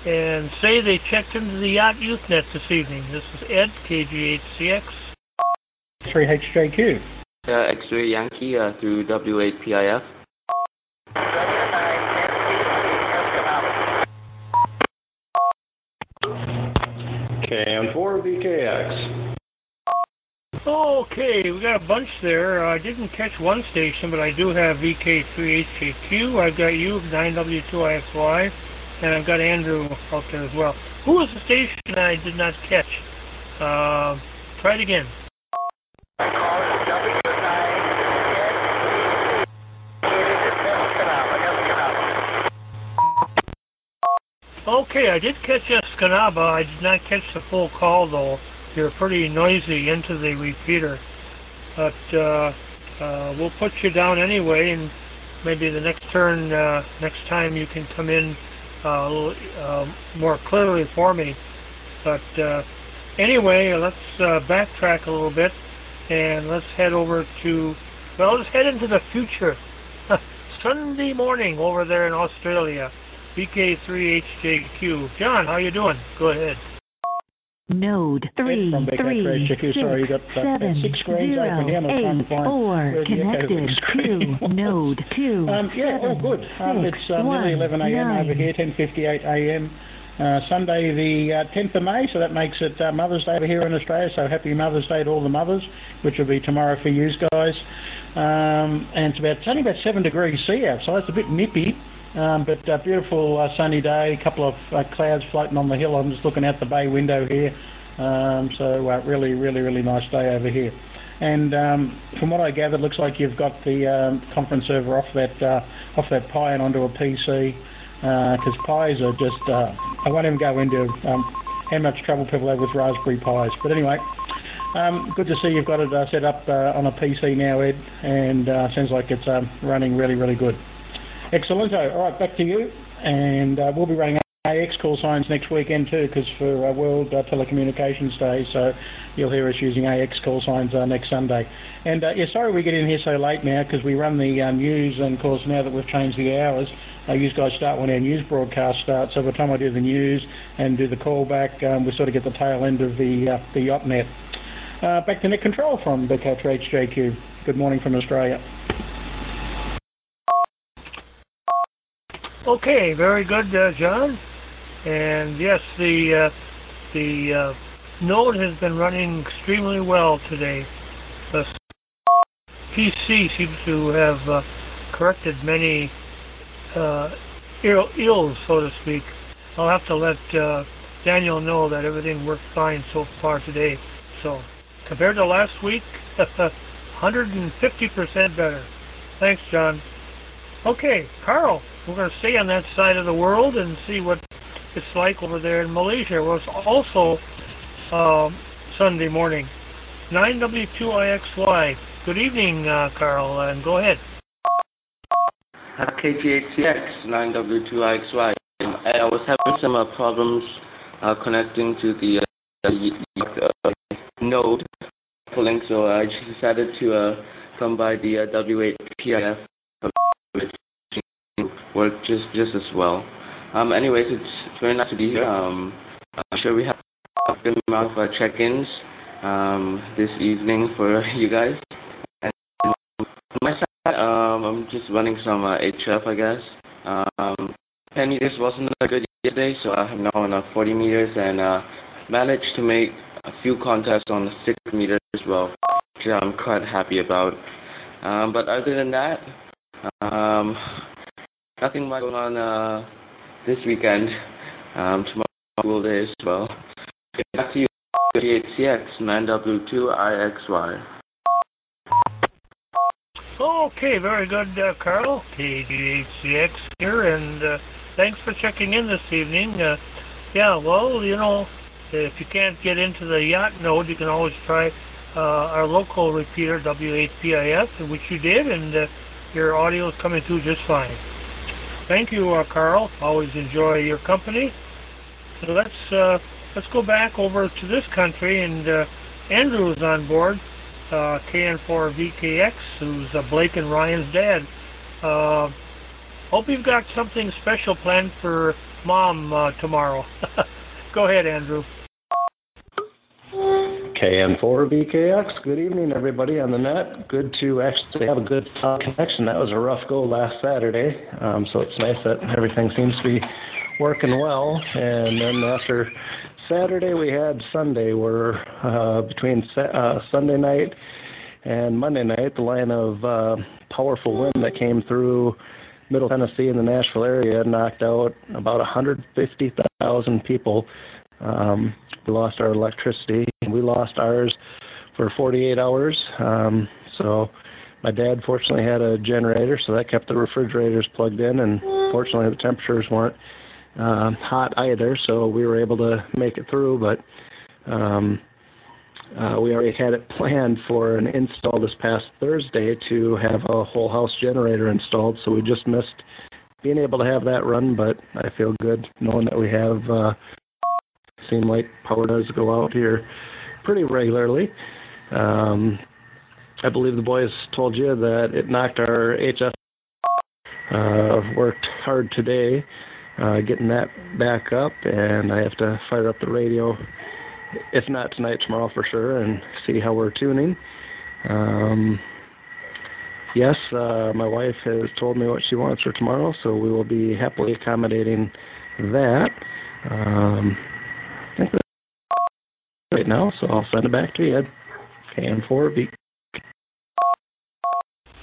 and say they checked into the YOTA Youth Net this evening. This is Ed, KG8CX. 3HJQ. Uh, X-ray Yankee uh, through W8PIF. KM4 VKX. Okay, we got a bunch there. I didn't catch one station, but I do have VK3HJQ. I've got you, 9W2IXY and I've got Andrew out there as well. Who was the station I did not catch? Uh, try it again. Okay, I did catch Escanaba. I did not catch the full call though. You're pretty noisy into the repeater, but uh, uh, we'll put you down anyway, and maybe the next turn, uh, next time you can come in uh, a little uh, more clearly for me. But uh, anyway, let's uh, backtrack a little bit and let's head over to well, let's head into the future. <laughs> Sunday morning over there in Australia. VK3HJQ. John, how you doing? Go ahead. Node three three six, six sorry, got, uh, seven six screens open here. I'm trying to eight four connected to node two Um, yeah, seven, all good. Um, six, it's um, one, nearly 11 a.m. over here, 10:58 a.m. Uh, Sunday, the uh, 10th of May, so that makes it uh, Mother's Day over here in Australia. So happy Mother's Day to all the mothers, which will be tomorrow for you guys. Um, and it's about it's only about seven degrees C out, so it's a bit nippy. Um, but a beautiful uh, sunny day, a couple of uh, clouds floating on the hill. I'm just looking out the bay window here. Um, so uh, really, really, really nice day over here. And um, from what I gathered, looks like you've got the um, conference server off that uh, off that Pi and onto a PC because Pis are just uh, I won't even go into um, how much trouble people have with Raspberry Pis. But anyway, um, good to see you've got it uh, set up uh, on a PC now, Ed, and uh, sounds like it's running really, really good. Excellent. All right, back to you, and uh, we'll be running AX call signs next weekend too, because for uh, World uh, Telecommunications Day, so you'll hear us using AX call signs uh, next Sunday. And uh, yeah, sorry we get in here so late now because we run the uh, news, and of course now that we've changed the hours, uh, you guys start when our news broadcast starts. So by the time I do the news and do the callback, um, we sort of get the tail end of the uh, the YOPNet. Uh, back to net control from the Big HJQ. Good morning from Australia. Okay, very good, uh, John. And yes, the uh, the uh, node has been running extremely well today. The PC seems to have uh, corrected many uh, ill, ills, so to speak. I'll have to let uh, Daniel know that everything worked fine so far today. So compared to last week, <laughs> 150% better. Thanks, John. Okay, Carl, we're going to stay on that side of the world and see what it's like over there in Malaysia. It was also uh, Sunday morning. 9W2IXY. Good evening, uh, Carl, and go ahead. At KG8CX 9W2IXY. I was having some uh, problems uh, connecting to the uh, node link, so I just decided to uh, come by the uh, W8PIF, which work just just as well. Um, anyways, it's, very nice to be here. Um, I'm sure we have a good amount of uh, check-ins um, this evening for <laughs> you guys. And on my side, um, I'm just running some uh, HF, I guess. Um, 10 meters wasn't that good yesterday, so I have now on uh, 40 meters and uh, managed to make a few contests on the 6 meters as well, which I'm quite happy about. Um, but other than that, um, nothing much going on uh, this weekend. Um, tomorrow school day as well. Back to you, 38CX, 9W2IXY. Okay, very good, uh, Carl. KG8CX here, and uh, thanks for checking in this evening. Uh, yeah, well, you know, if you can't get into the YOTA node, you can always try uh, our local repeater, W8PIF, which you did, and uh, your audio is coming through just fine. Thank you, uh, Carl. Always enjoy your company. So let's uh, let's go back over to this country, and uh, Andrew is on board, uh, KN4VKX, who's uh, Blake and Ryan's dad. Uh, hope you've got something special planned for Mom tomorrow. <laughs> go ahead, Andrew. KN4VKX. Good evening, everybody on the net. Good to actually have a good uh, connection. That was a rough go last Saturday, um, so it's nice that everything seems to be working well. And then after Saturday, we had Sunday, where uh, between uh, Sunday night and Monday night, the line of uh, powerful wind that came through Middle Tennessee and the Nashville area knocked out about 150,000 people. Um, we lost our electricity. We lost ours for 48 hours. Um, so my dad fortunately had a generator, so that kept the refrigerators plugged in, and fortunately the temperatures weren't uh, hot either, so we were able to make it through. But um, uh, we already had it <laughs> planned for an install this past Thursday to have a whole house generator installed, so we just missed being able to have that run. But I feel good knowing that we have. Uh, seem like power does go out here pretty regularly. Um, I believe the boys told you that it knocked our HF. Uh, worked hard today uh, getting that back up, and I have to fire up the radio, if not tonight, tomorrow for sure, and see how we're tuning. Um, yes, uh, my wife has told me what she wants for tomorrow, so we will be happily accommodating that. Um, right now, so I'll send it back to you, Ed. KN4B.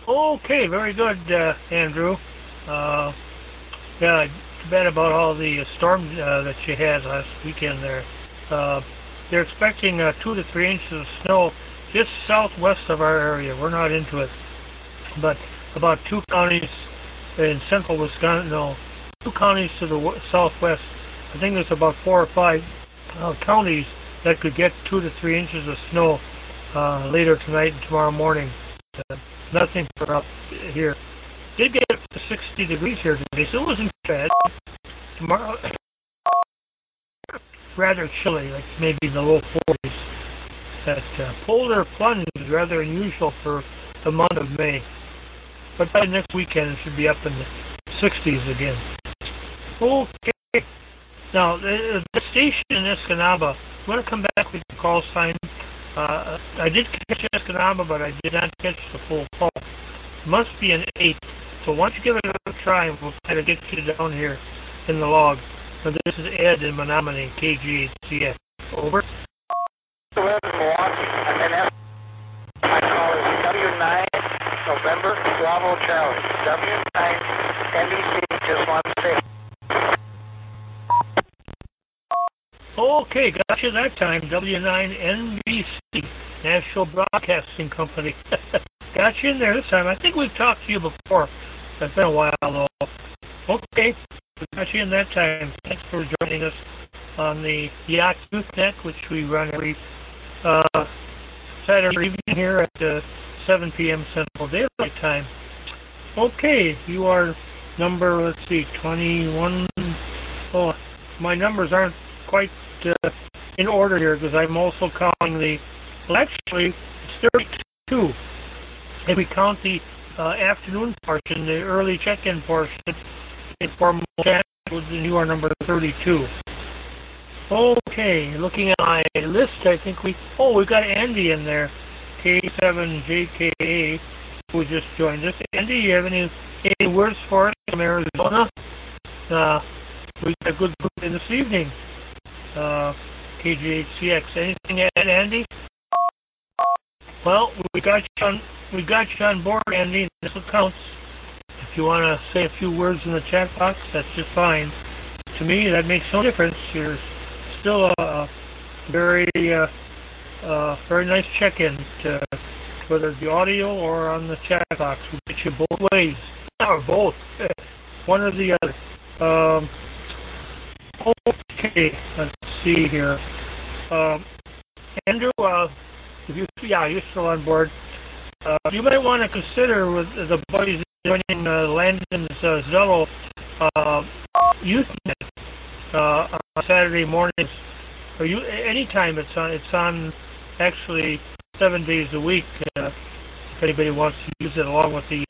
Okay, very good, uh, Andrew. Uh, yeah, too bad about all the storm uh, that you had last weekend there. Uh, they're expecting uh, two to three inches of snow just southwest of our area. We're not into it, but about two counties in central Wisconsin, no, two counties to the w- southwest. I think there's about four or five uh, counties that could get two to three inches of snow uh, later tonight and tomorrow morning. Uh, nothing for up here. Did get up to 60 degrees here today, so it wasn't bad. Tomorrow, rather chilly, like maybe the low 40s. That uh, polar plunge is rather unusual for the month of May. But by next weekend, it should be up in the 60s again. Okay. Now, the, the station in Escanaba, I'm going to come back with the call sign. Uh, I did catch Escanaba, but I did not catch the full call. Must be an 8. So why don't you give it a try, and we'll try to get you down here in the log. So this is Ed in Menominee, KG8CX. Over. Milwaukee. I'm in F. My call is W9 November Bravo Charlie. W9 NBC. Just want to say. Okay, got you that time. W9 NBC, National Broadcasting Company. <laughs> got you in there this time. I think we've talked to you before. It's been a while though. Okay, we got you in that time. Thanks for joining us on the YOTA Youth Net, which we run every uh, Saturday evening here at uh, 7 p.m. Central Daylight Time. Okay, you are number, let's see, 21. Oh, my numbers aren't quite uh, in order here because I'm also counting the, well, actually, it's 32. If we count the uh, afternoon portion, the early check-in portion, informal chat, you are number 32. Okay, looking at my list, I think we, oh, we've got Andy in there, K7JKA, who just joined us. Andy, you have any, any words for us from Arizona? Uh, we got a good group in this evening. Uh, KG8CX. Anything to add, Andy? Well, we got you on we got you on board, Andy. This counts. If you want to say a few words in the chat box, that's just fine. To me, that makes no difference. You're still a very uh, uh, very nice check-in, to, whether the audio or on the chat box. We get you both ways, or both, <laughs> one or the other. Um, okay, let's see here. Um, Andrew, uh, if you yeah, you're still on board. Uh, you might want to consider with the boys joining uh, Landon's uh, Zello uh, youth uh, on Saturday mornings. Or you anytime it's on it's on actually seven days a week. Uh, if anybody wants to use it along with the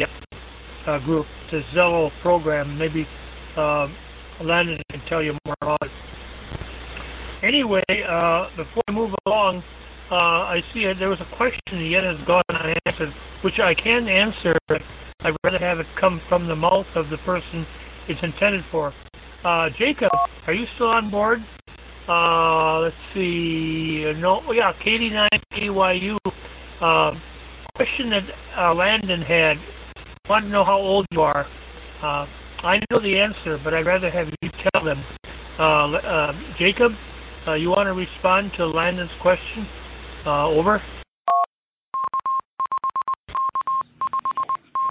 uh, group, the Zello program, maybe uh, Landon can tell you more about it. Anyway, uh, before we move along, uh, I see there was a question yet has gone unanswered, which I can answer. I'd rather have it come from the mouth of the person it's intended for. Uh, Jacob, are you still on board? Uh, let's see. No, oh, yeah, KD9AYU. Uh, question that uh, Landon had. Want to know how old you are. Uh, I know the answer, but I'd rather have you tell them. Uh, uh, Jacob, uh, you want to respond to Landon's question? Uh, over.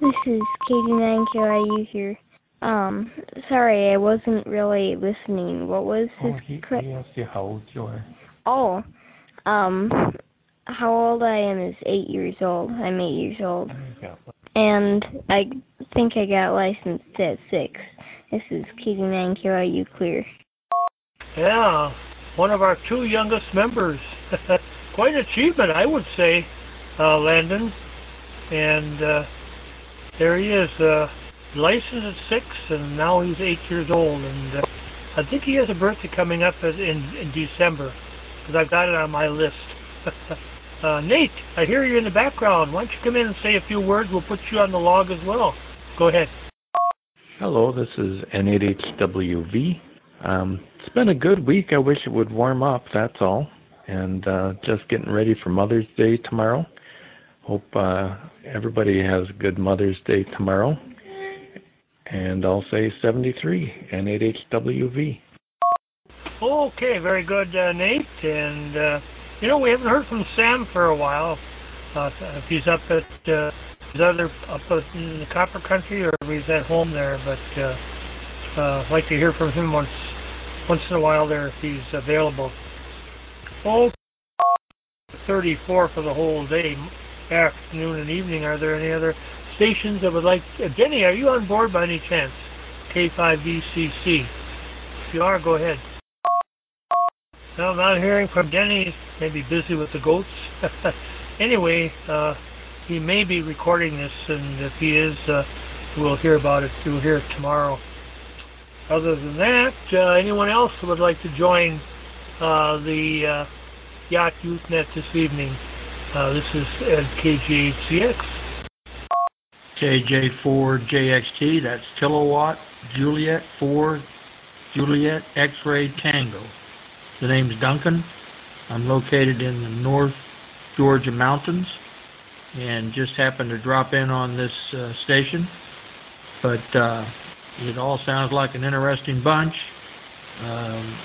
This is KD9KIU here. Um, sorry, I wasn't really listening. What was his oh, he, que- he asked you how old you are. Oh, um, how old I am is eight years old. I'm eight years old. And I think I got licensed at six. This is KD9KIU Clear. Yeah, one of our two youngest members. <laughs> Quite an achievement, I would say, uh, Landon. And uh, there he is, uh, licensed at six, and now he's eight years old. And uh, I think he has a birthday coming up in in December, because I've got it on my list. <laughs> uh, Nate, I hear you in the background. Why don't you come in and say a few words? We'll put you on the log as well. Go ahead. Hello, this is N8HWV. Um, it's been a good week. I wish it would warm up, that's all. And uh, just getting ready for Mother's Day tomorrow. Hope uh, everybody has a good Mother's Day tomorrow. And I'll say 73, N8HWV. Okay, very good, uh, Nate. And, uh, you know, we haven't heard from Sam for a while. Uh, if he's up at uh, other, up in the Copper Country or if he's at home there. But uh, uh, I'd like to hear from him once once in a while there if he's available. Oh, 34 for the whole day, afternoon and evening. Are there any other stations that would like? Uh, Jenny, are you on board by any chance? K5VCC. If you are, go ahead. No, I'm not hearing from Denny. Maybe busy with the goats. <laughs> anyway, uh, he may be recording this, and if he is, uh, we'll hear about it. We'll hear it tomorrow. Other than that, uh, anyone else would like to join uh, the uh, YOTA Youth Net this evening? Uh, this is Ed KG8CX. KJ4JXT, that's kilowatt Juliet 4 Juliet X-ray Tango. The name's Duncan. I'm located in the North Georgia mountains and just happened to drop in on this uh, station. But uh, it all sounds like an interesting bunch. Um,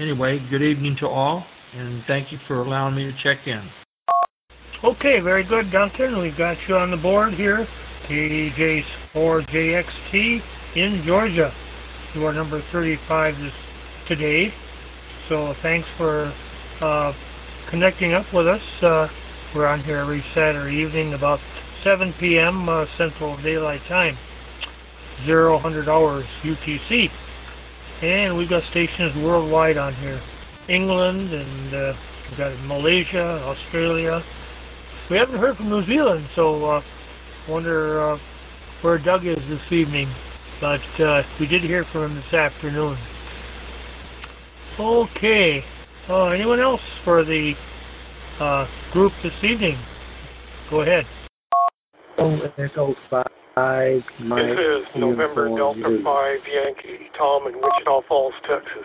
anyway, good evening to all, and thank you for allowing me to check in. Okay, very good, Duncan. We've got you on the board here. KJ4JXT in Georgia. You are number 35 this, today. So thanks for uh, connecting up with us. Uh, we're on here every Saturday evening about 7 p.m. Uh, Central Daylight Time, 0100 hours UTC. And we've got stations worldwide on here. England and uh, we've got Malaysia, Australia. We haven't heard from New Zealand, so uh, wonder uh, where Doug is this evening. But uh, we did hear from him this afternoon. Okay. Uh, anyone else for the uh, group this evening? Go ahead. Oh, Echo 5, Mike. This is November Delta 5 Yankee, Tom in Wichita Falls, Texas.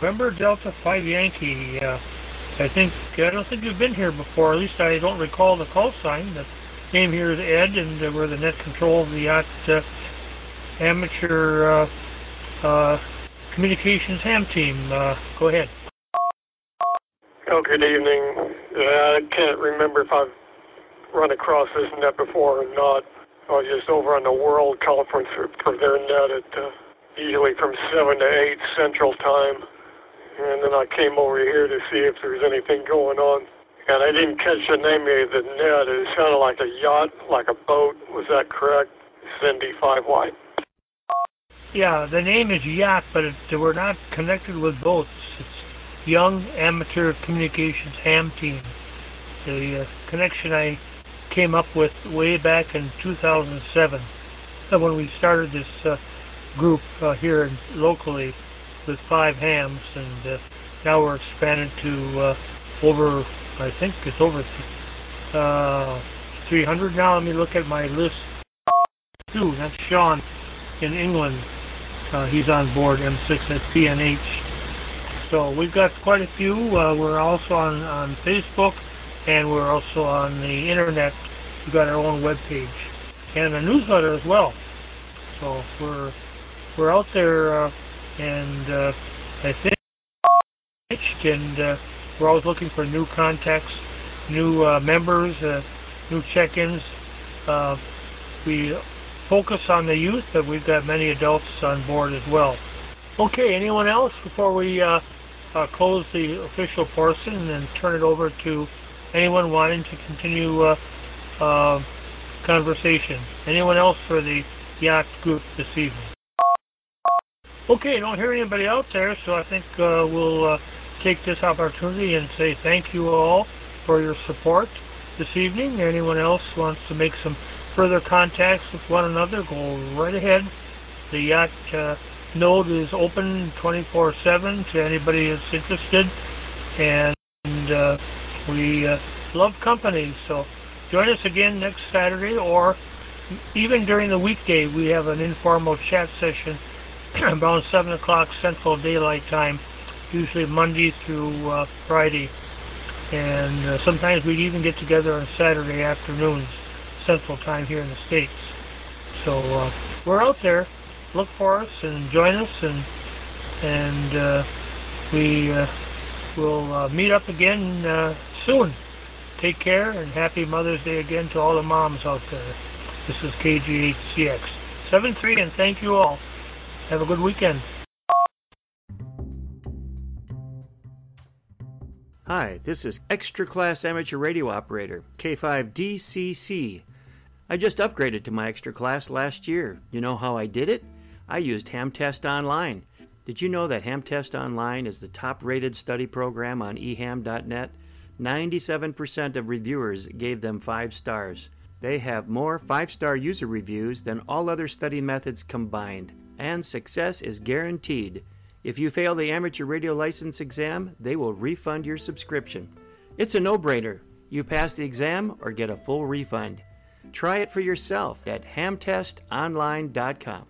November Delta 5 Yankee. Uh, I think, I don't think you've been here before. At least I don't recall the call sign. The name here is Ed, and uh, we're the net control of the yacht uh, amateur uh, uh, communications ham team. Uh, go ahead. Oh, good evening. Uh, I can't remember if I've run across this net before or not. I was just over on the World Conference for, for their net at uh, usually from 7 to 8 Central Time. And then I came over here to see if there's anything going on. And I didn't catch the name of the net. It sounded like a yacht, like a boat. Was that correct? Cindy 5 White. Yeah, the name is Yacht, but it, we're not connected with boats. It's Young Amateur Communications Ham Team. The uh, connection I came up with way back in 2007 uh, when we started this uh, group uh, here locally with five hams, and uh, now we're expanded to uh, over, I think it's over uh, 300 now. Let me look at my list. Two, that's Sean in England. Uh, he's on board M6 at PNH. So we've got quite a few. Uh, we're also on, on Facebook and we're also on the internet. We've got our own web page and a newsletter as well. So we're we're out there, uh, and uh, I think and uh, we're always looking for new contacts, new uh, members, uh, new check-ins. Uh, we focus on the youth, but we've got many adults on board as well. Okay, anyone else before we uh, uh, close the official portion and turn it over to anyone wanting to continue uh, uh, conversation? Anyone else for the yacht group this evening? Okay, don't hear anybody out there, so I think uh, we'll uh, take this opportunity and say thank you all for your support this evening. Anyone else wants to make some further contacts with one another, go right ahead. The yacht uh, node is open 24/7 to anybody that's interested, and uh, we uh, love company. So join us again next Saturday, or even during the weekday. We have an informal chat session <clears throat> around 7 o'clock Central Daylight Time, usually Monday through uh, Friday, and uh, sometimes we even get together on Saturday afternoons. Central Time here in the States. So uh, we're out there. Look for us and join us, and and uh, we uh, will uh, meet up again uh, soon. Take care and happy Mother's Day again to all the moms out there. This is KG8CX 73, and thank you all. Have a good weekend. Hi, this is Extra Class Amateur Radio Operator, K5DCC. I just upgraded to my extra class last year. You know how I did it? I used Hamtest Online. Did you know that Hamtest Online is the top rated study program on eham.net? 97% of reviewers gave them 5 stars. They have more 5 star user reviews than all other study methods combined, and success is guaranteed. If you fail the amateur radio license exam, they will refund your subscription. It's a no brainer. You pass the exam or get a full refund. Try it for yourself at hamtestonline.com.